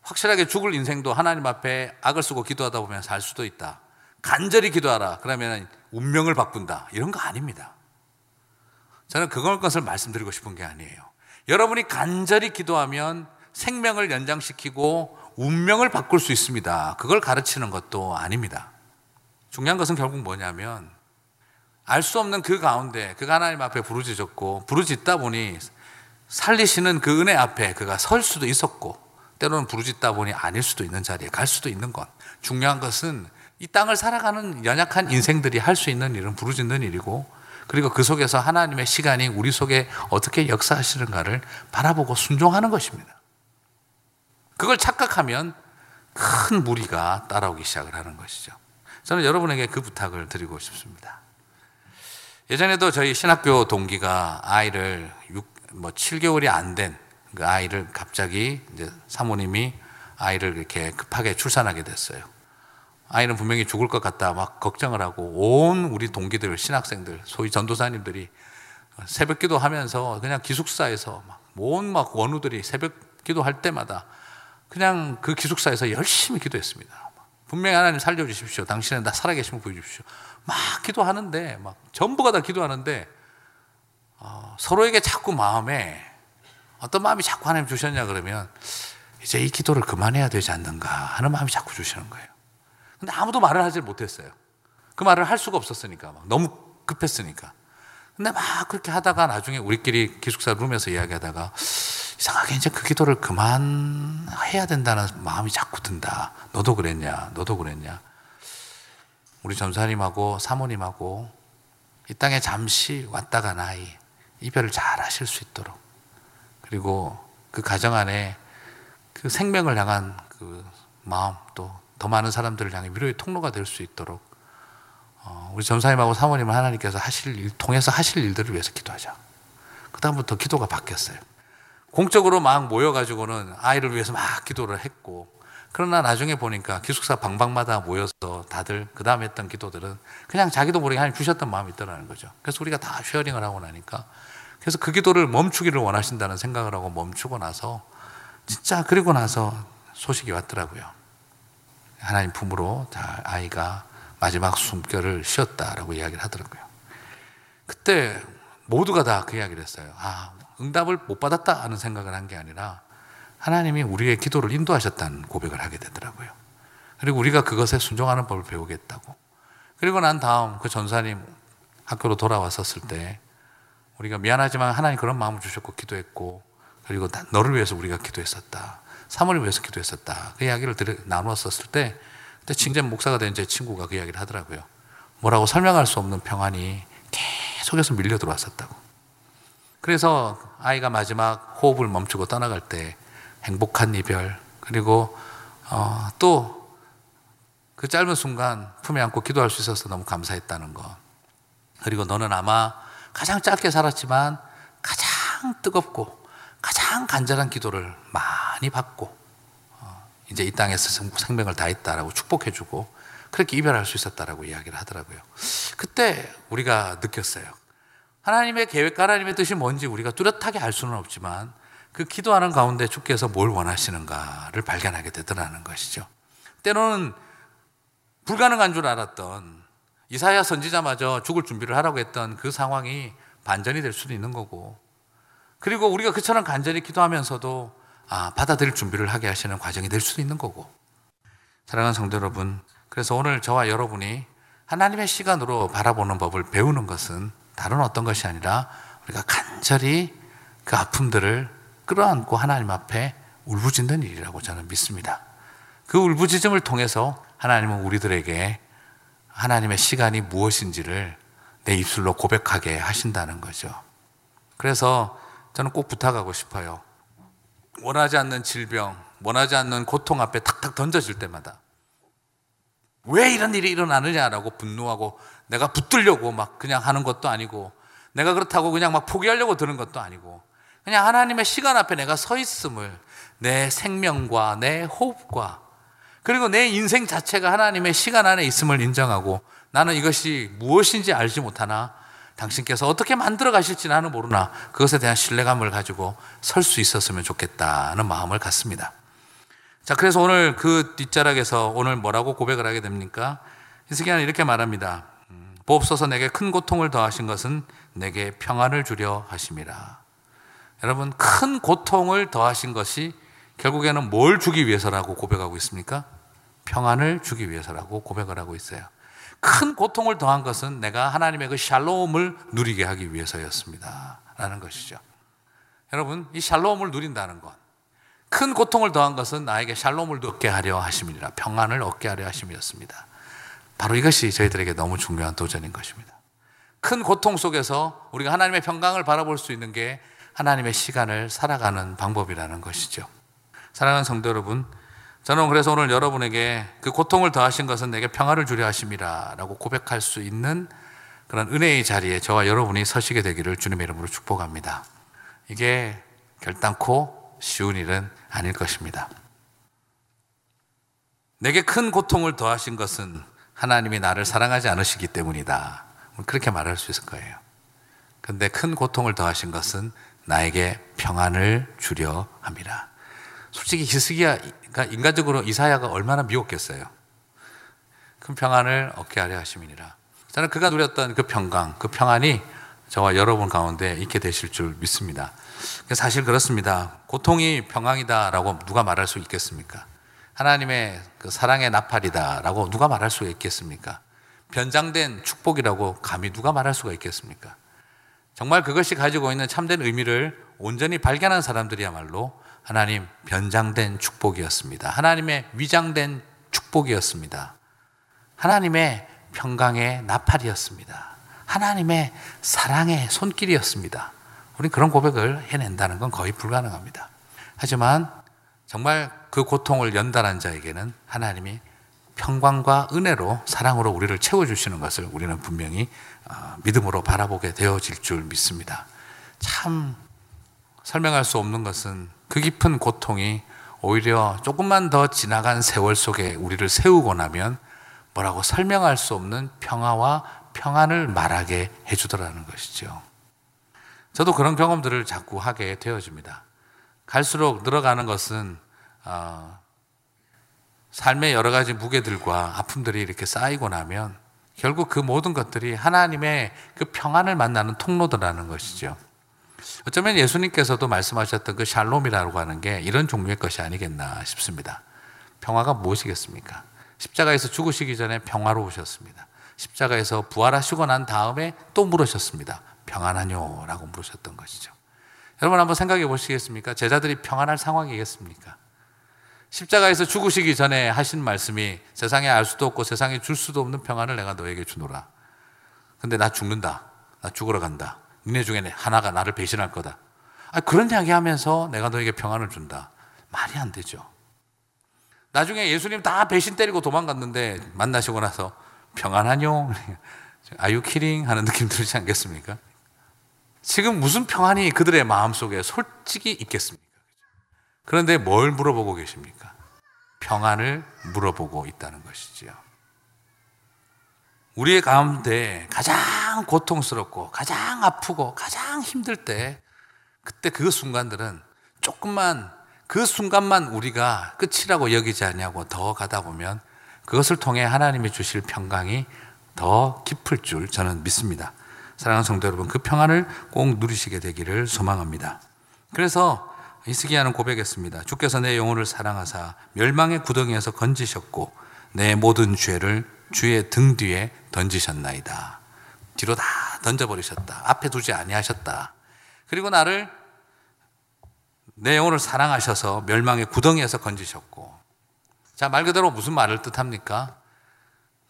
확실하게 죽을 인생도 하나님 앞에 악을 쓰고 기도하다 보면 살 수도 있다. 간절히 기도하라. 그러면 운명을 바꾼다. 이런 거 아닙니다. 저는 그걸 것을 말씀드리고 싶은 게 아니에요. 여러분이 간절히 기도하면 생명을 연장시키고 운명을 바꿀 수 있습니다. 그걸 가르치는 것도 아닙니다. 중요한 것은 결국 뭐냐면 알 수 없는 그 가운데 그가 하나님 앞에 부르짖었고 부르짖다 보니 살리시는 그 은혜 앞에 그가 설 수도 있었고 때로는 부르짖다 보니 아닐 수도 있는 자리에 갈 수도 있는 것. 중요한 것은 이 땅을 살아가는 연약한 인생들이 할 수 있는 일은 부르짖는 일이고 그리고 그 속에서 하나님의 시간이 우리 속에 어떻게 역사하시는가를 바라보고 순종하는 것입니다. 그걸 착각하면 큰 무리가 따라오기 시작을 하는 것이죠. 저는 여러분에게 그 부탁을 드리고 싶습니다. 예전에도 저희 신학교 동기가 아이를 6, 뭐 7개월이 안 된 그 아이를 갑자기 이제 사모님이 아이를 이렇게 급하게 출산하게 됐어요. 아이는 분명히 죽을 것 같다 막 걱정을 하고 온 우리 동기들 신학생들 소위 전도사님들이 새벽 기도하면서 그냥 기숙사에서 온막 원우들이 새벽 기도할 때마다 그냥 그 기숙사에서 열심히 기도했습니다. 분명히 하나님 살려주십시오. 당신은 나 살아계심을 보여주십시오. 막 기도하는데 막 전부가 다 기도하는데 어, 서로에게 자꾸 마음에 어떤 마음이 자꾸 하나님 주셨냐 그러면 이제 이 기도를 그만해야 되지 않는가 하는 마음이 자꾸 주시는 거예요. 근데 아무도 말을 하지 못했어요. 그 말을 할 수가 없었으니까 막 너무 급했으니까. 근데 막 그렇게 하다가 나중에 우리끼리 기숙사 룸에서 이야기하다가 이상하게 이제 그 기도를 그만해야 된다는 마음이 자꾸 든다. 너도 그랬냐? 너도 그랬냐? 우리 전사님하고 사모님하고 이 땅에 잠시 왔다가 나이 이별을 잘 하실 수 있도록 그리고 그 가정 안에 그 생명을 향한 그 마음 또 더 많은 사람들을 향해 위로의 통로가 될 수 있도록 어, 우리 전사님하고 사모님은 하나님께서 하실 일 통해서 하실 일들을 위해서 기도하자. 그 다음부터 기도가 바뀌었어요. 공적으로 막 모여가지고는 아이를 위해서 막 기도를 했고 그러나 나중에 보니까 기숙사 방방마다 모여서 다들 그 다음에 했던 기도들은 그냥 자기도 모르게 하나님 주셨던 마음이 있더라는 거죠. 그래서 우리가 다 sharing을 하고 나니까 그래서 그 기도를 멈추기를 원하신다는 생각을 하고 멈추고 나서 진짜 그리고 나서 소식이 왔더라고요. 하나님 품으로 아이가 마지막 숨결을 쉬었다라고 이야기를 하더라고요. 그때 모두가 다 그 이야기를 했어요. 아, 응답을 못 받았다 하는 생각을 한 게 아니라 하나님이 우리의 기도를 인도하셨다는 고백을 하게 되더라고요. 그리고 우리가 그것에 순종하는 법을 배우겠다고. 그리고 난 다음 그 전사님 학교로 돌아왔었을 때 우리가 미안하지만 하나님 그런 마음을 주셨고 기도했고 그리고 너를 위해서 우리가 기도했었다. 사모를 위해서 기도했었다. 그 이야기를 들, 나누었었을 때 그때 칭잼 목사가 된 제 친구가 그 이야기를 하더라고요. 뭐라고 설명할 수 없는 평안이 계속해서 밀려 들어왔었다고. 그래서 아이가 마지막 호흡을 멈추고 떠나갈 때 행복한 이별 그리고 어, 또 그 짧은 순간 품에 안고 기도할 수 있어서 너무 감사했다는 것. 그리고 너는 아마 가장 짧게 살았지만 가장 뜨겁고 가장 간절한 기도를 많이 받고 어, 이제 이 땅에서 생명을 다했다라고 축복해주고 그렇게 이별할 수 있었다라고 이야기를 하더라고요. 그때 우리가 느꼈어요. 하나님의 계획과 하나님의 뜻이 뭔지 우리가 뚜렷하게 알 수는 없지만 그 기도하는 가운데 주께서 뭘 원하시는가를 발견하게 되더라는 것이죠. 때로는 불가능한 줄 알았던 이사야 선지자마저 죽을 준비를 하라고 했던 그 상황이 반전이 될 수도 있는 거고 그리고 우리가 그처럼 간절히 기도하면서도 아, 받아들일 준비를 하게 하시는 과정이 될 수도 있는 거고 사랑하는 성도 여러분 그래서 오늘 저와 여러분이 하나님의 시간으로 바라보는 법을 배우는 것은 다른 어떤 것이 아니라 우리가 간절히 그 아픔들을 끌어안고 하나님 앞에 울부짖는 일이라고 저는 믿습니다. 그 울부짖음을 통해서 하나님은 우리들에게 하나님의 시간이 무엇인지를 내 입술로 고백하게 하신다는 거죠. 그래서 저는 꼭 부탁하고 싶어요. 원하지 않는 질병, 원하지 않는 고통 앞에 탁탁 던져질 때마다 왜 이런 일이 일어나느냐라고 분노하고 내가 붙들려고 막 그냥 하는 것도 아니고 내가 그렇다고 그냥 막 포기하려고 드는 것도 아니고 그냥 하나님의 시간 앞에 내가 서 있음을 내 생명과 내 호흡과 그리고 내 인생 자체가 하나님의 시간 안에 있음을 인정하고 나는 이것이 무엇인지 알지 못하나 당신께서 어떻게 만들어 가실지 나는 모르나 그것에 대한 신뢰감을 가지고 설 수 있었으면 좋겠다는 마음을 갖습니다. 자, 그래서 오늘 그 뒷자락에서 오늘 뭐라고 고백을 하게 됩니까? 히스기야는 이렇게 말합니다. 음, 보옵소서 내게 큰 고통을 더하신 것은 내게 평안을 주려 하심이라. 여러분, 큰 고통을 더하신 것이 결국에는 뭘 주기 위해서라고 고백하고 있습니까? 평안을 주기 위해서라고 고백을 하고 있어요. 큰 고통을 더한 것은 내가 하나님의 그 샬롬을 누리게 하기 위해서였습니다. 라는 것이죠. 여러분, 이 샬롬을 누린다는 것. 큰 고통을 더한 것은 나에게 샬롬을 얻게 하려 하심이라 평안을 얻게 하려 하심이었습니다. 바로 이것이 저희들에게 너무 중요한 도전인 것입니다. 큰 고통 속에서 우리가 하나님의 평강을 바라볼 수 있는 게 하나님의 시간을 살아가는 방법이라는 것이죠. 사랑하는 성도 여러분, 저는 그래서 오늘 여러분에게 그 고통을 더하신 것은 내게 평화를 주려 하심이라 라고 고백할 수 있는 그런 은혜의 자리에 저와 여러분이 서시게 되기를 주님의 이름으로 축복합니다. 이게 결단코 쉬운 일은 아닐 것입니다. 내게 큰 고통을 더하신 것은 하나님이 나를 사랑하지 않으시기 때문이다. 그렇게 말할 수 있을 거예요. 근데 큰 고통을 더하신 것은 나에게 평안을 주려 함이라. 솔직히 히스기야 가 인간적으로 이사야가 얼마나 미웠겠어요. 큰 평안을 얻게 하려 하심이니라. 저는 그가 누렸던 그 평강, 그 평안이 저와 여러분 가운데 있게 되실 줄 믿습니다. 사실 그렇습니다. 고통이 평강이다라고 누가 말할 수 있겠습니까? 하나님의 그 사랑의 나팔이다라고 누가 말할 수 있겠습니까? 변장된 축복이라고 감히 누가 말할 수가 있겠습니까? 정말 그것이 가지고 있는 참된 의미를 온전히 발견한 사람들이야말로 하나님 변장된 축복이었습니다. 하나님의 위장된 축복이었습니다. 하나님의 평강의 나팔이었습니다. 하나님의 사랑의 손길이었습니다. 우리 그런 고백을 해낸다는 건 거의 불가능합니다. 하지만 정말 그 고통을 연단한 자에게는 하나님이 평강과 은혜로 사랑으로 우리를 채워주시는 것을 우리는 분명히 어, 믿음으로 바라보게 되어질 줄 믿습니다. 참 설명할 수 없는 것은 그 깊은 고통이 오히려 조금만 더 지나간 세월 속에 우리를 세우고 나면 뭐라고 설명할 수 없는 평화와 평안을 말하게 해주더라는 것이죠. 저도 그런 경험들을 자꾸 하게 되어집니다. 갈수록 늘어가는 것은 어, 삶의 여러 가지 무게들과 아픔들이 이렇게 쌓이고 나면 결국 그 모든 것들이 하나님의 그 평안을 만나는 통로더라는 것이죠. 어쩌면 예수님께서도 말씀하셨던 그 샬롬이라고 하는 게 이런 종류의 것이 아니겠나 싶습니다. 평화가 무엇이겠습니까? 십자가에서 죽으시기 전에 평화로우셨습니다. 십자가에서 부활하시고 난 다음에 또 물으셨습니다. 평안하뇨? 라고 물으셨던 것이죠. 여러분 한번 생각해 보시겠습니까? 제자들이 평안할 상황이겠습니까? 십자가에서 죽으시기 전에 하신 말씀이 세상에 알 수도 없고 세상에 줄 수도 없는 평안을 내가 너에게 주노라. 근데 나 죽는다. 나 죽으러 간다. 니네 중에 하나가 나를 배신할 거다. 아, 그런 이야기 하면서 내가 너에게 평안을 준다. 말이 안 되죠. 나중에 예수님 다 배신 때리고 도망갔는데 만나시고 나서 평안하뇨? 아유 키링 하는 느낌 들지 않겠습니까? 지금 무슨 평안이 그들의 마음 속에 솔직히 있겠습니까? 그런데 뭘 물어보고 계십니까? 평안을 물어보고 있다는 것이지요. 우리의 가운데 가장 고통스럽고 가장 아프고 가장 힘들 때 그때 그 순간들은 조금만 그 순간만 우리가 끝이라고 여기지 않냐고 더 가다 보면 그것을 통해 하나님이 주실 평강이 더 깊을 줄 저는 믿습니다. 사랑하는 성도 여러분, 그 평안을 꼭 누리시게 되기를 소망합니다. 그래서 이스기야는 고백했습니다. 주께서 내 영혼을 사랑하사 멸망의 구덩이에서 건지셨고 내 모든 죄를 주의 등 뒤에 던지셨나이다. 뒤로 다 던져버리셨다. 앞에 두지 아니하셨다. 그리고 나를 내 영혼을 사랑하셔서 멸망의 구덩이에서 건지셨고 자, 말 그대로 무슨 말을 뜻합니까?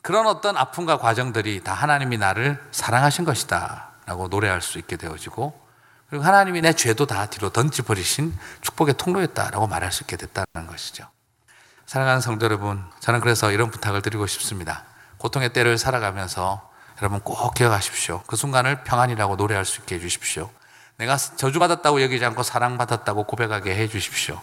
그런 어떤 아픔과 과정들이 다 하나님이 나를 사랑하신 것이다. 라고 노래할 수 있게 되어지고 그리고 하나님이 내 죄도 다 뒤로 던져버리신 축복의 통로였다라고 말할 수 있게 됐다는 것이죠. 사랑하는 성도 여러분, 저는 그래서 이런 부탁을 드리고 싶습니다. 고통의 때를 살아가면서 여러분 꼭 기억하십시오. 그 순간을 평안이라고 노래할 수 있게 해주십시오. 내가 저주받았다고 여기지 않고 사랑받았다고 고백하게 해주십시오.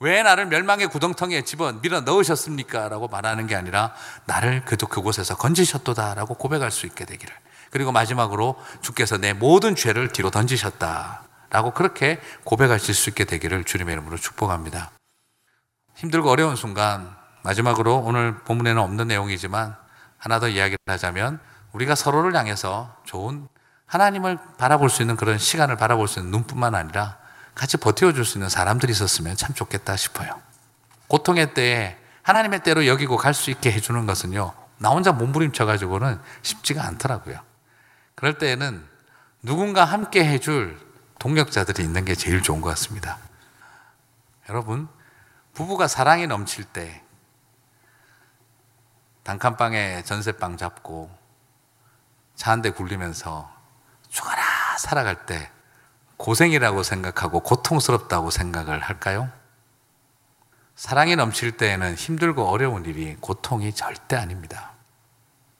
왜 나를 멸망의 구덩텅이에 집어 밀어 넣으셨습니까? 라고 말하는 게 아니라 나를 그도 그곳에서 건지셨도다 라고 고백할 수 있게 되기를. 그리고 마지막으로 주께서 내 모든 죄를 뒤로 던지셨다. 라고 그렇게 고백하실 수 있게 되기를 주님의 이름으로 축복합니다. 힘들고 어려운 순간, 마지막으로 오늘 본문에는 없는 내용이지만 하나 더 이야기를 하자면 우리가 서로를 향해서 좋은 하나님을 바라볼 수 있는 그런 시간을 바라볼 수 있는 눈뿐만 아니라 같이 버텨줄 수 있는 사람들이 있었으면 참 좋겠다 싶어요. 고통의 때에 하나님의 때로 여기고 갈 수 있게 해주는 것은요, 나 혼자 몸부림쳐가지고는 쉽지가 않더라고요. 그럴 때에는 누군가 함께 해줄 동력자들이 있는 게 제일 좋은 것 같습니다. 여러분, 부부가 사랑이 넘칠 때 단칸방에 전세방 잡고 차 한 대 굴리면서 죽어라 살아갈 때 고생이라고 생각하고 고통스럽다고 생각을 할까요? 사랑이 넘칠 때에는 힘들고 어려운 일이 고통이 절대 아닙니다.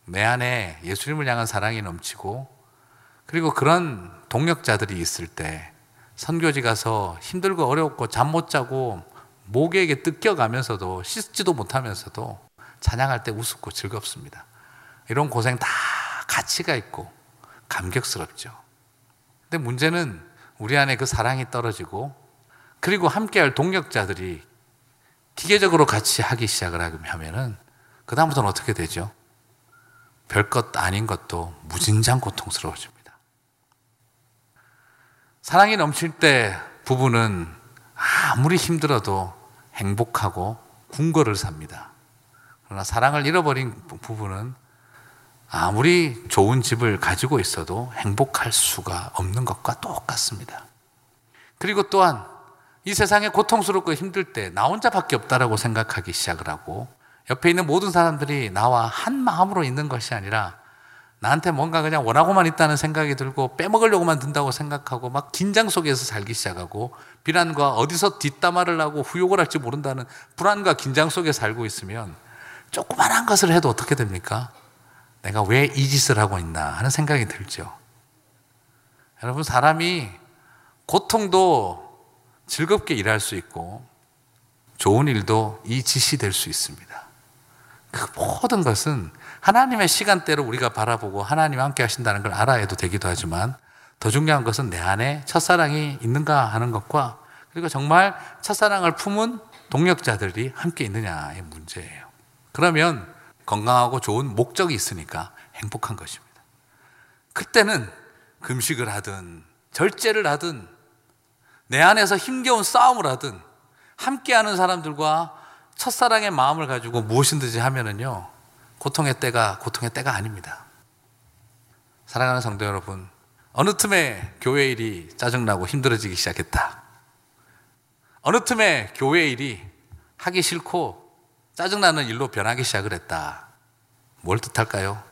내 안에 예수님을 향한 사랑이 넘치고 그리고 그런 동력자들이 있을 때 선교지 가서 힘들고 어렵고 잠 못 자고 목에게 뜯겨가면서도 씻지도 못하면서도 찬양할 때 우습고 즐겁습니다. 이런 고생 다 가치가 있고 감격스럽죠. 근데 문제는 우리 안에 그 사랑이 떨어지고 그리고 함께할 동력자들이 기계적으로 같이 하기 시작을 하면은 그다음부터는 어떻게 되죠? 별것 아닌 것도 무진장 고통스러워집니다. 사랑이 넘칠 때 부부는 아무리 힘들어도 행복하고 궁궐을 삽니다. 그러나 사랑을 잃어버린 부부는 아무리 좋은 집을 가지고 있어도 행복할 수가 없는 것과 똑같습니다. 그리고 또한 이 세상에 고통스럽고 힘들 때 나 혼자밖에 없다라고 생각하기 시작을 하고 옆에 있는 모든 사람들이 나와 한 마음으로 있는 것이 아니라 나한테 뭔가 그냥 원하고만 있다는 생각이 들고 빼먹으려고만 든다고 생각하고 막 긴장 속에서 살기 시작하고 비난과 어디서 뒷담화를 하고 후욕을 할지 모른다는 불안과 긴장 속에 살고 있으면 조그만한 것을 해도 어떻게 됩니까? 내가 왜 이 짓을 하고 있나 하는 생각이 들죠. 여러분, 사람이 고통도 즐겁게 일할 수 있고 좋은 일도 이 짓이 될 수 있습니다. 그 모든 것은 하나님의 시간대로 우리가 바라보고 하나님 함께 하신다는 걸 알아야 되기도 하지만 더 중요한 것은 내 안에 첫사랑이 있는가 하는 것과 그리고 정말 첫사랑을 품은 동력자들이 함께 있느냐의 문제예요. 그러면 건강하고 좋은 목적이 있으니까 행복한 것입니다. 그때는 금식을 하든 절제를 하든 내 안에서 힘겨운 싸움을 하든 함께하는 사람들과 첫사랑의 마음을 가지고 무엇이든지 하면은요 고통의 때가 고통의 때가 아닙니다. 사랑하는 성도 여러분, 어느 틈에 교회 일이 짜증나고 힘들어지기 시작했다. 어느 틈에 교회 일이 하기 싫고 짜증나는 일로 변하기 시작을 했다. 뭘 뜻할까요?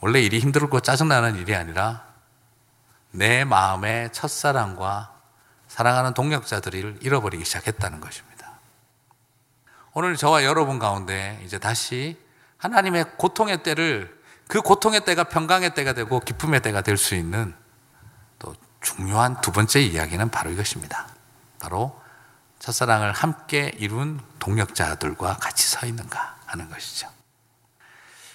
원래 일이 힘들고 짜증나는 일이 아니라 내 마음의 첫사랑과 사랑하는 동력자들을 잃어버리기 시작했다는 것입니다. 오늘 저와 여러분 가운데 이제 다시 하나님의 고통의 때를 그 고통의 때가 평강의 때가 되고 기쁨의 때가 될 수 있는 또 중요한 두 번째 이야기는 바로 이것입니다. 바로 첫사랑을 함께 이룬 동력자들과 같이 서 있는가 하는 것이죠.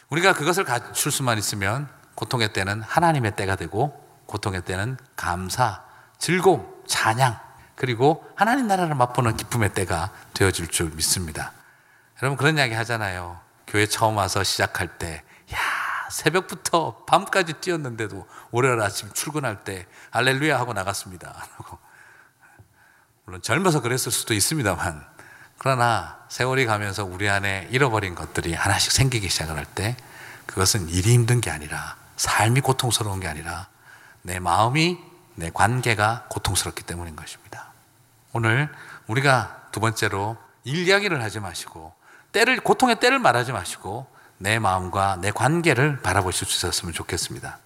우리가 그것을 갖출 수만 있으면 고통의 때는 하나님의 때가 되고 고통의 때는 감사, 즐거움, 찬양, 그리고 하나님 나라를 맛보는 기쁨의 때가 되어질 줄 믿습니다. 여러분 그런 이야기 하잖아요. 교회 처음 와서 시작할 때, 야, 새벽부터 밤까지 뛰었는데도 월요일 아침 출근할 때 알렐루야 하고 나갔습니다. 물론 젊어서 그랬을 수도 있습니다만, 그러나 세월이 가면서 우리 안에 잃어버린 것들이 하나씩 생기기 시작을 할 때, 그것은 일이 힘든 게 아니라, 삶이 고통스러운 게 아니라, 내 마음이, 내 관계가 고통스럽기 때문인 것입니다. 오늘 우리가 두 번째로 일 이야기를 하지 마시고, 때를, 고통의 때를 말하지 마시고, 내 마음과 내 관계를 바라보실 수 있었으면 좋겠습니다.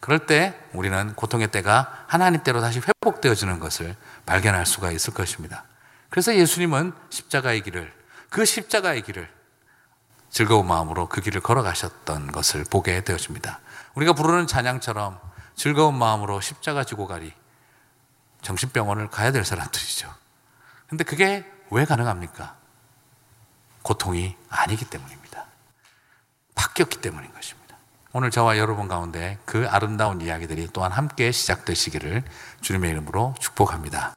그럴 때 우리는 고통의 때가 하나님 때로 다시 회복되어지는 것을 발견할 수가 있을 것입니다. 그래서 예수님은 십자가의 길을, 그 십자가의 길을 즐거운 마음으로 그 길을 걸어가셨던 것을 보게 되어집니다. 우리가 부르는 찬양처럼 즐거운 마음으로 십자가 지고 가리 정신병원을 가야 될 사람들이죠. 근데 그게 왜 가능합니까? 고통이 아니기 때문입니다. 바뀌었기 때문인 것입니다. 오늘 저와 여러분 가운데 그 아름다운 이야기들이 또한 함께 시작되시기를 주님의 이름으로 축복합니다.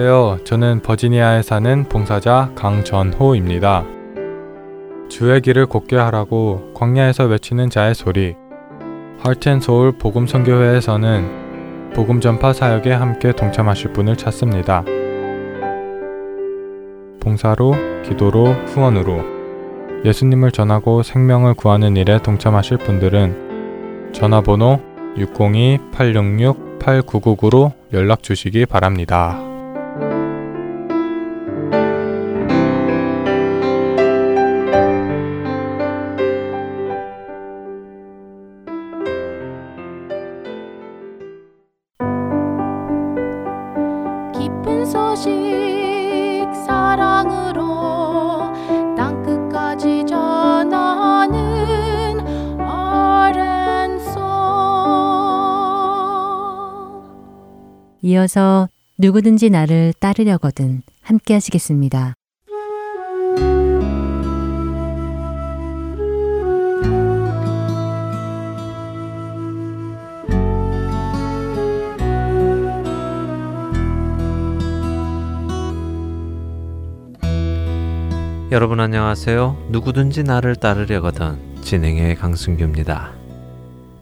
안녕하세요. 저는 버지니아에 사는 봉사자 강전호입니다. 주의 길을 곱게 하라고 광야에서 외치는 자의 소리. 하트앤소울 복음선교회에서는 복음 전파 사역에 함께 동참하실 분을 찾습니다. 봉사로, 기도로, 후원으로 예수님을 전하고 생명을 구하는 일에 동참하실 분들은 전화번호 602-866-8999로 연락 주시기 바랍니다. 누구든지 나를 따르려거든 함께 하시겠습니다. 여러분 안녕하세요. 누구든지 나를 따르려거든 진행의 강승규입니다.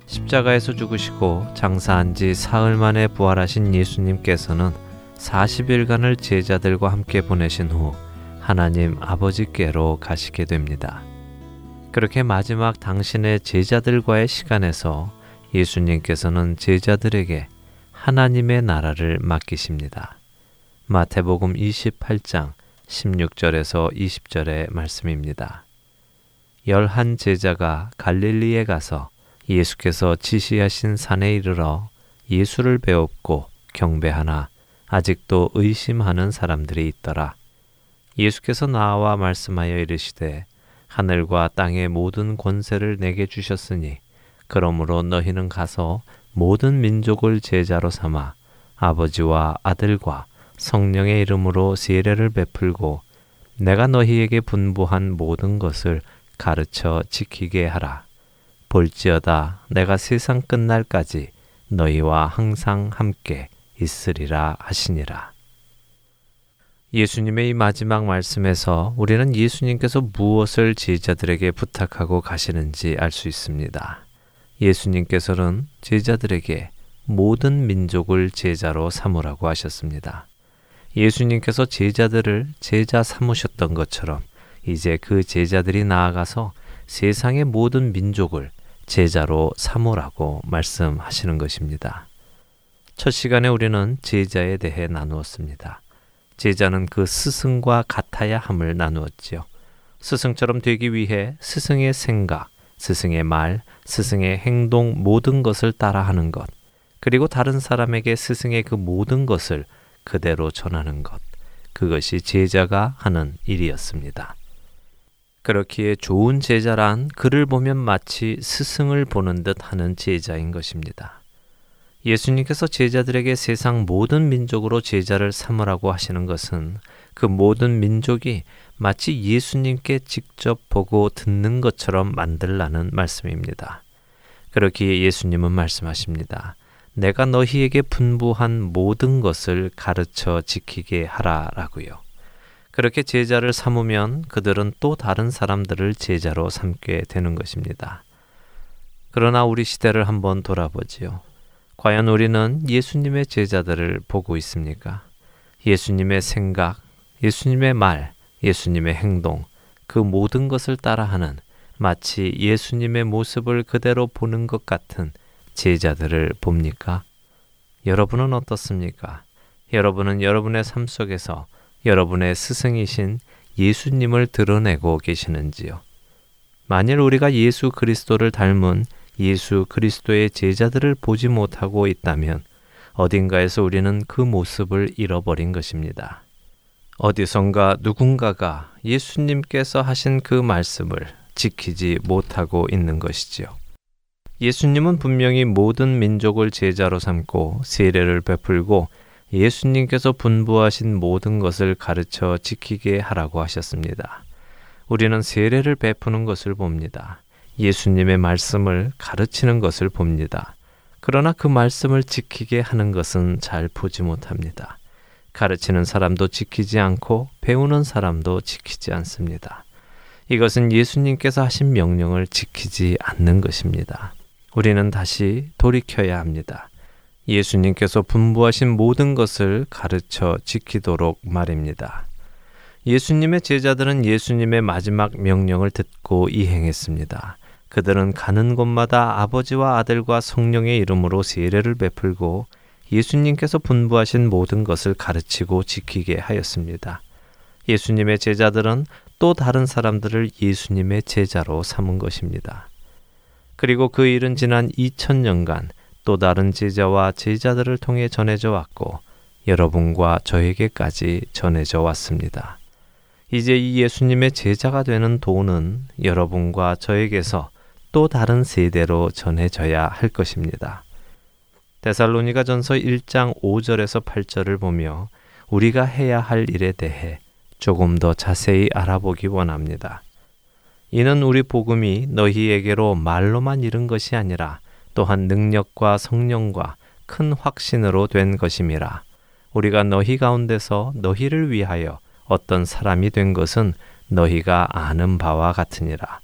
십자가에서 죽으시고 장사한 지 사흘 만에 부활하신 예수님께서는 40일간을 제자들과 함께 보내신 후 하나님 아버지께로 가시게 됩니다. 그렇게 마지막 당신의 제자들과의 시간에서 예수님께서는 제자들에게 하나님의 나라를 맡기십니다. 마태복음 28장 16절에서 20절의 말씀입니다. 열한 제자가 갈릴리에 가서 예수께서 지시하신 산에 이르러 예수를 배웠고 경배하나 아직도 의심하는 사람들이 있더라. 예수께서 나와 말씀하여 이르시되 하늘과 땅의 모든 권세를 내게 주셨으니 그러므로 너희는 가서 모든 민족을 제자로 삼아 아버지와 아들과 성령의 이름으로 세례를 베풀고 내가 너희에게 분부한 모든 것을 가르쳐 지키게 하라. 볼지어다 내가 세상 끝날까지 너희와 항상 함께 있으리라 하시니라. 예수님의 이 마지막 말씀에서 우리는 예수님께서 무엇을 제자들에게 부탁하고 가시는지 알 수 있습니다. 예수님께서는 제자들에게 모든 민족을 제자로 삼으라고 하셨습니다. 예수님께서 제자들을 제자 삼으셨던 것처럼 이제 그 제자들이 나아가서 세상의 모든 민족을 제자로 삼으라고 말씀하시는 것입니다. 첫 시간에 우리는 제자에 대해 나누었습니다. 제자는 그 스승과 같아야 함을 나누었지요. 스승처럼 되기 위해 스승의 생각, 스승의 말, 스승의 행동 모든 것을 따라하는 것, 그리고 다른 사람에게 스승의 그 모든 것을 그대로 전하는 것, 그것이 제자가 하는 일이었습니다. 그렇기에 좋은 제자란 그를 보면 마치 스승을 보는 듯 하는 제자인 것입니다. 예수님께서 제자들에게 세상 모든 민족으로 제자를 삼으라고 하시는 것은 그 모든 민족이 마치 예수님께 직접 보고 듣는 것처럼 만들라는 말씀입니다. 그렇기에 예수님은 말씀하십니다. 내가 너희에게 분부한 모든 것을 가르쳐 지키게 하라라고요. 그렇게 제자를 삼으면 그들은 또 다른 사람들을 제자로 삼게 되는 것입니다. 그러나 우리 시대를 한번 돌아보지요. 과연 우리는 예수님의 제자들을 보고 있습니까? 예수님의 생각, 예수님의 말, 예수님의 행동, 그 모든 것을 따라하는 마치 예수님의 모습을 그대로 보는 것 같은 제자들을 봅니까? 여러분은 어떻습니까? 여러분은 여러분의 삶 속에서 여러분의 스승이신 예수님을 드러내고 계시는지요? 만일 우리가 예수 그리스도를 닮은 예수 그리스도의 제자들을 보지 못하고 있다면 어딘가에서 우리는 그 모습을 잃어버린 것입니다. 어디선가 누군가가 예수님께서 하신 그 말씀을 지키지 못하고 있는 것이지요. 예수님은 분명히 모든 민족을 제자로 삼고 세례를 베풀고 예수님께서 분부하신 모든 것을 가르쳐 지키게 하라고 하셨습니다. 우리는 세례를 베푸는 것을 봅니다. 예수님의 말씀을 가르치는 것을 봅니다. 그러나 그 말씀을 지키게 하는 것은 잘 보지 못합니다. 가르치는 사람도 지키지 않고 배우는 사람도 지키지 않습니다. 이것은 예수님께서 하신 명령을 지키지 않는 것입니다. 우리는 다시 돌이켜야 합니다. 예수님께서 분부하신 모든 것을 가르쳐 지키도록 말입니다. 예수님의 제자들은 예수님의 마지막 명령을 듣고 이행했습니다. 그들은 가는 곳마다 아버지와 아들과 성령의 이름으로 세례를 베풀고 예수님께서 분부하신 모든 것을 가르치고 지키게 하였습니다. 예수님의 제자들은 또 다른 사람들을 예수님의 제자로 삼은 것입니다. 그리고 그 일은 지난 2000년간 또 다른 제자와 제자들을 통해 전해져 왔고 여러분과 저에게까지 전해져 왔습니다. 이제 이 예수님의 제자가 되는 도는 여러분과 저에게서 또 다른 세대로 전해져야 할 것입니다. 데살로니가 전서 1장 5절에서 8절을 보며 우리가 해야 할 일에 대해 조금 더 자세히 알아보기 원합니다. 이는 우리 복음이 너희에게로 말로만 이른 것이 아니라 또한 능력과 성령과 큰 확신으로 된 것임이라. 우리가 너희 가운데서 너희를 위하여 어떤 사람이 된 것은 너희가 아는 바와 같으니라.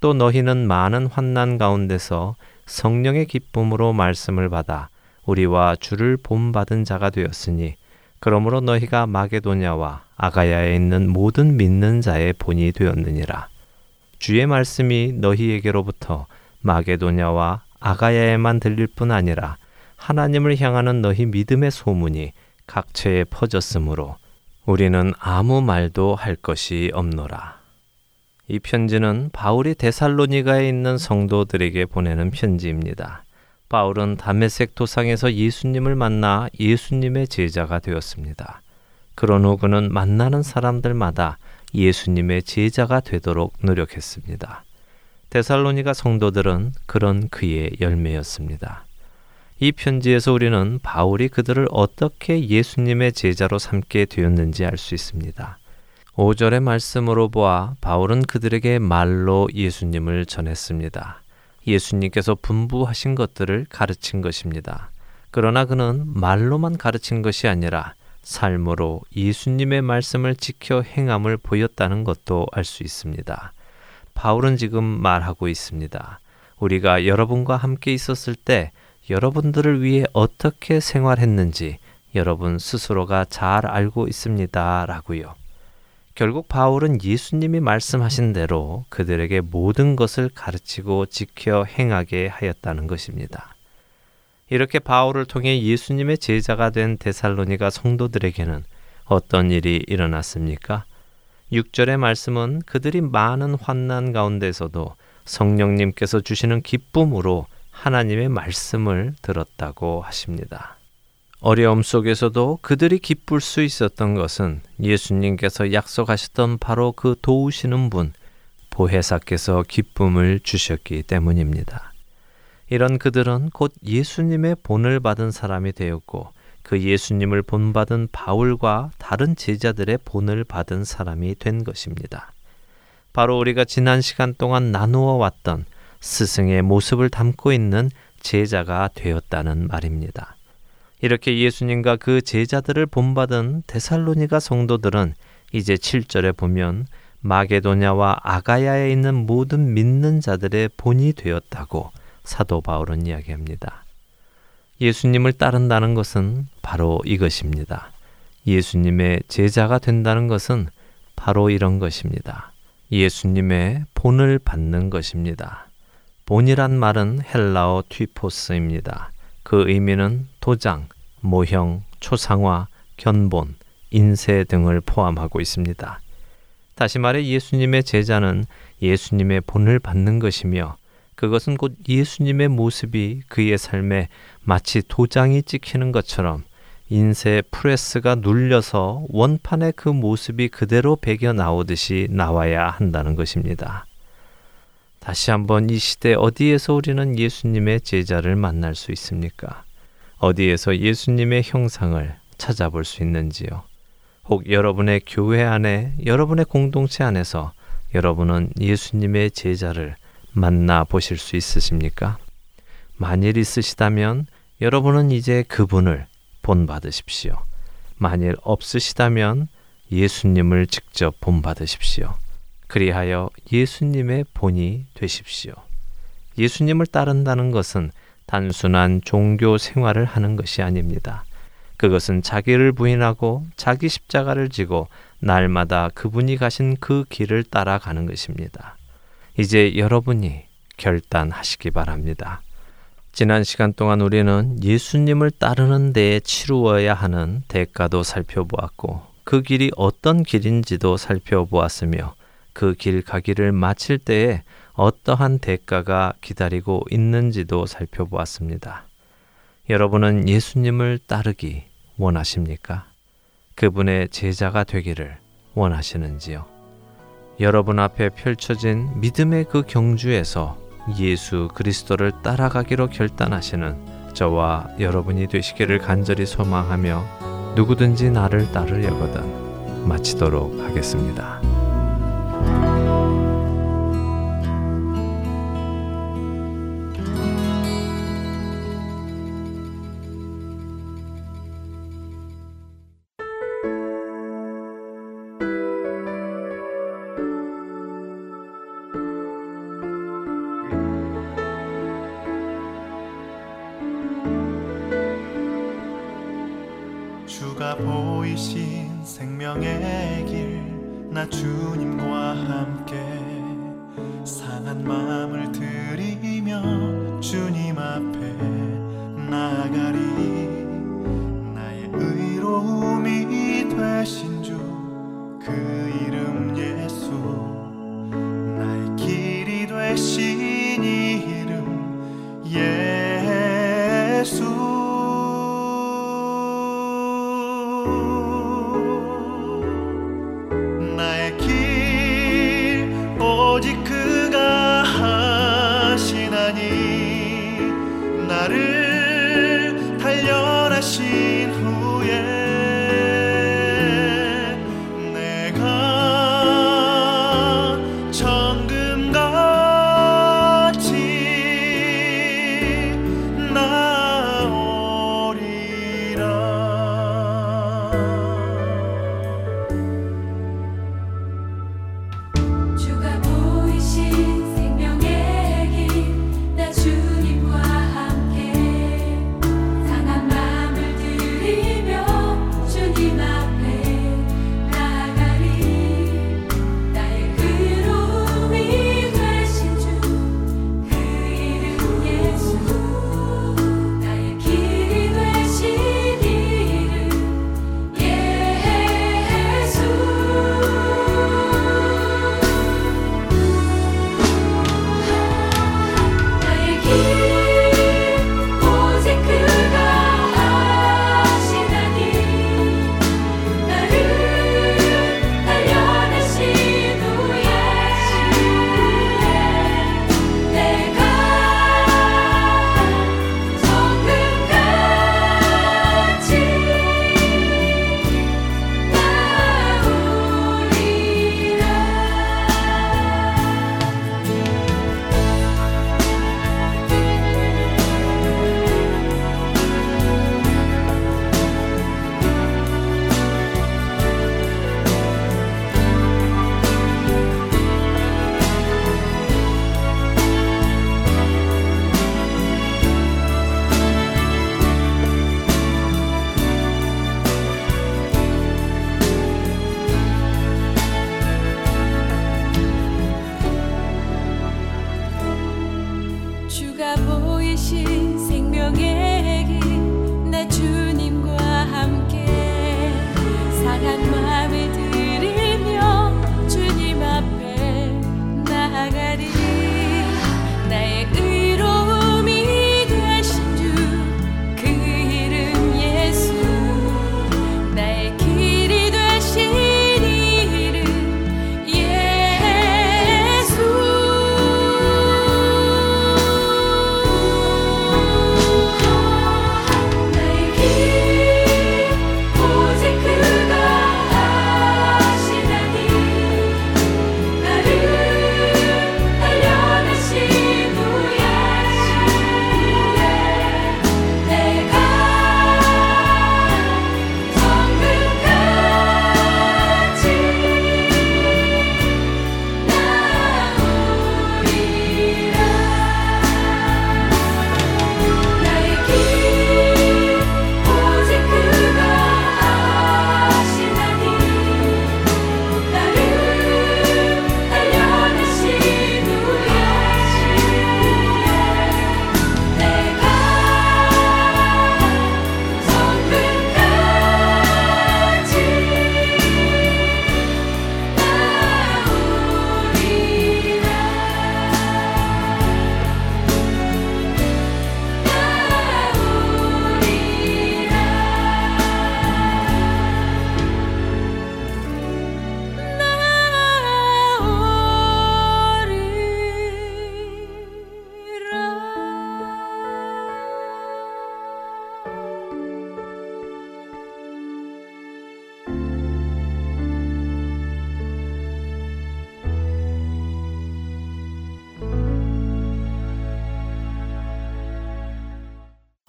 또 너희는 많은 환난 가운데서 성령의 기쁨으로 말씀을 받아 우리와 주를 본받은 자가 되었으니 그러므로 너희가 마게도냐와 아가야에 있는 모든 믿는 자의 본이 되었느니라. 주의 말씀이 너희에게로부터 마게도냐와 아가야에만 들릴 뿐 아니라 하나님을 향하는 너희 믿음의 소문이 각처에 퍼졌으므로 우리는 아무 말도 할 것이 없노라. 이 편지는 바울이 데살로니가에 있는 성도들에게 보내는 편지입니다. 바울은 다메섹 도상에서 예수님을 만나 예수님의 제자가 되었습니다. 그런 후 그는 만나는 사람들마다 예수님의 제자가 되도록 노력했습니다. 데살로니가 성도들은 그런 그의 열매였습니다. 이 편지에서 우리는 바울이 그들을 어떻게 예수님의 제자로 삼게 되었는지 알 수 있습니다. 5절의 말씀으로 보아 바울은 그들에게 말로 예수님을 전했습니다. 예수님께서 분부하신 것들을 가르친 것입니다. 그러나 그는 말로만 가르친 것이 아니라 삶으로 예수님의 말씀을 지켜 행함을 보였다는 것도 알 수 있습니다. 바울은 지금 말하고 있습니다. 우리가 여러분과 함께 있었을 때 여러분들을 위해 어떻게 생활했는지 여러분 스스로가 잘 알고 있습니다. 라고요. 결국 바울은 예수님이 말씀하신 대로 그들에게 모든 것을 가르치고 지켜 행하게 하였다는 것입니다. 이렇게 바울을 통해 예수님의 제자가 된 데살로니가 성도들에게는 어떤 일이 일어났습니까? 6절의 말씀은 그들이 많은 환난 가운데서도 성령님께서 주시는 기쁨으로 하나님의 말씀을 들었다고 하십니다. 어려움 속에서도 그들이 기쁠 수 있었던 것은 예수님께서 약속하셨던 바로 그 도우시는 분, 보혜사께서 기쁨을 주셨기 때문입니다. 이런 그들은 곧 예수님의 본을 받은 사람이 되었고 그 예수님을 본받은 바울과 다른 제자들의 본을 받은 사람이 된 것입니다. 바로 우리가 지난 시간 동안 나누어 왔던 스승의 모습을 담고 있는 제자가 되었다는 말입니다. 이렇게 예수님과 그 제자들을 본받은 데살로니가 성도들은 이제 7절에 보면 마게도냐와 아가야에 있는 모든 믿는 자들의 본이 되었다고 사도 바울은 이야기합니다. 예수님을 따른다는 것은 바로 이것입니다. 예수님의 제자가 된다는 것은 바로 이런 것입니다. 예수님의 본을 받는 것입니다. 본이란 말은 헬라어 튀포스입니다. 그 의미는 도장, 모형, 초상화, 견본, 인쇄 등을 포함하고 있습니다. 다시 말해 예수님의 제자는 예수님의 본을 받는 것이며 그것은 곧 예수님의 모습이 그의 삶에 마치 도장이 찍히는 것처럼 인쇄 프레스가 눌려서 원판의 그 모습이 그대로 배겨 나오듯이 나와야 한다는 것입니다. 다시 한번 이 시대 어디에서 우리는 예수님의 제자를 만날 수 있습니까? 어디에서 예수님의 형상을 찾아볼 수 있는지요? 혹 여러분의 교회 안에, 여러분의 공동체 안에서 여러분은 예수님의 제자를 만나 보실 수 있으십니까? 만일 있으시다면 여러분은 이제 그분을 본받으십시오. 만일 없으시다면 예수님을 직접 본받으십시오. 그리하여 예수님의 본이 되십시오. 예수님을 따른다는 것은 단순한 종교 생활을 하는 것이 아닙니다. 그것은 자기를 부인하고 자기 십자가를 지고 날마다 그분이 가신 그 길을 따라가는 것입니다. 이제 여러분이 결단하시기 바랍니다. 지난 시간 동안 우리는 예수님을 따르는 데에 치루어야 하는 대가도 살펴보았고 그 길이 어떤 길인지도 살펴보았으며 그 길 가기를 마칠 때에 어떠한 대가가 기다리고 있는지도 살펴보았습니다. 여러분은 예수님을 따르기 원하십니까? 그분의 제자가 되기를 원하시는지요? 여러분 앞에 펼쳐진 믿음의 그 경주에서 예수 그리스도를 따라가기로 결단하시는 저와 여러분이 되시기를 간절히 소망하며 누구든지 나를 따르려거든 마치도록 하겠습니다.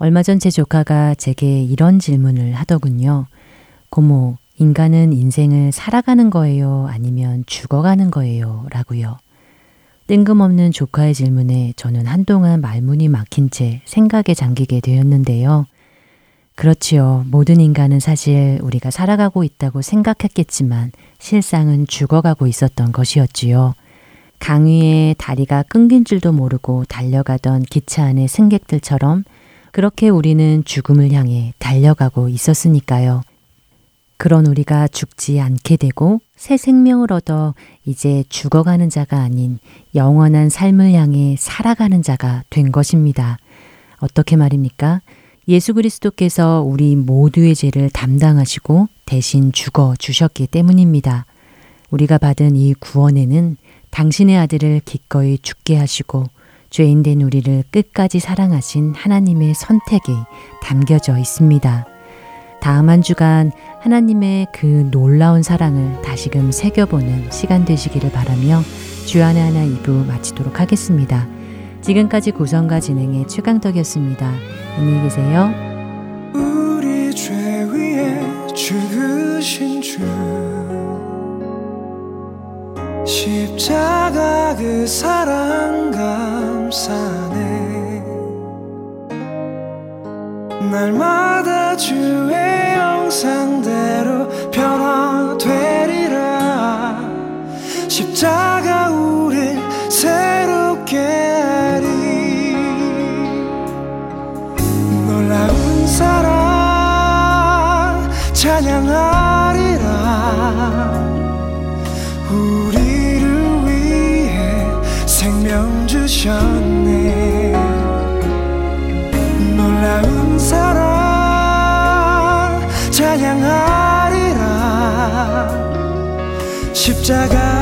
얼마 전 제 조카가 제게 이런 질문을 하더군요. 고모, 인간은 인생을 살아가는 거예요? 아니면 죽어가는 거예요? 라고요. 뜬금없는 조카의 질문에 저는 한동안 말문이 막힌 채 생각에 잠기게 되었는데요. 그렇지요. 모든 인간은 사실 우리가 살아가고 있다고 생각했겠지만 실상은 죽어가고 있었던 것이었지요. 강 위에 다리가 끊긴 줄도 모르고 달려가던 기차 안의 승객들처럼 그렇게 우리는 죽음을 향해 달려가고 있었으니까요. 그런 우리가 죽지 않게 되고 새 생명을 얻어 이제 죽어가는 자가 아닌 영원한 삶을 향해 살아가는 자가 된 것입니다. 어떻게 말입니까? 예수 그리스도께서 우리 모두의 죄를 담당하시고 대신 죽어 주셨기 때문입니다. 우리가 받은 이 구원에는 당신의 아들을 기꺼이 죽게 하시고 죄인된 우리를 끝까지 사랑하신 하나님의 선택이 담겨져 있습니다. 다음 한 주간 하나님의 그 놀라운 사랑을 다시금 새겨보는 시간 되시기를 바라며 주안의 하나 2부 마치도록 하겠습니다. 지금까지 구성과 진행의 최강덕이었습니다. 안녕히 계세요. 십자가 그 사랑 감사네. 날마다 주의 영상대로 변화되리라. 십자가 우릴 새롭게 하리. 놀라운 사랑 찬양하리라 주셨네. 놀라운 사랑 찬양하리라. 십자가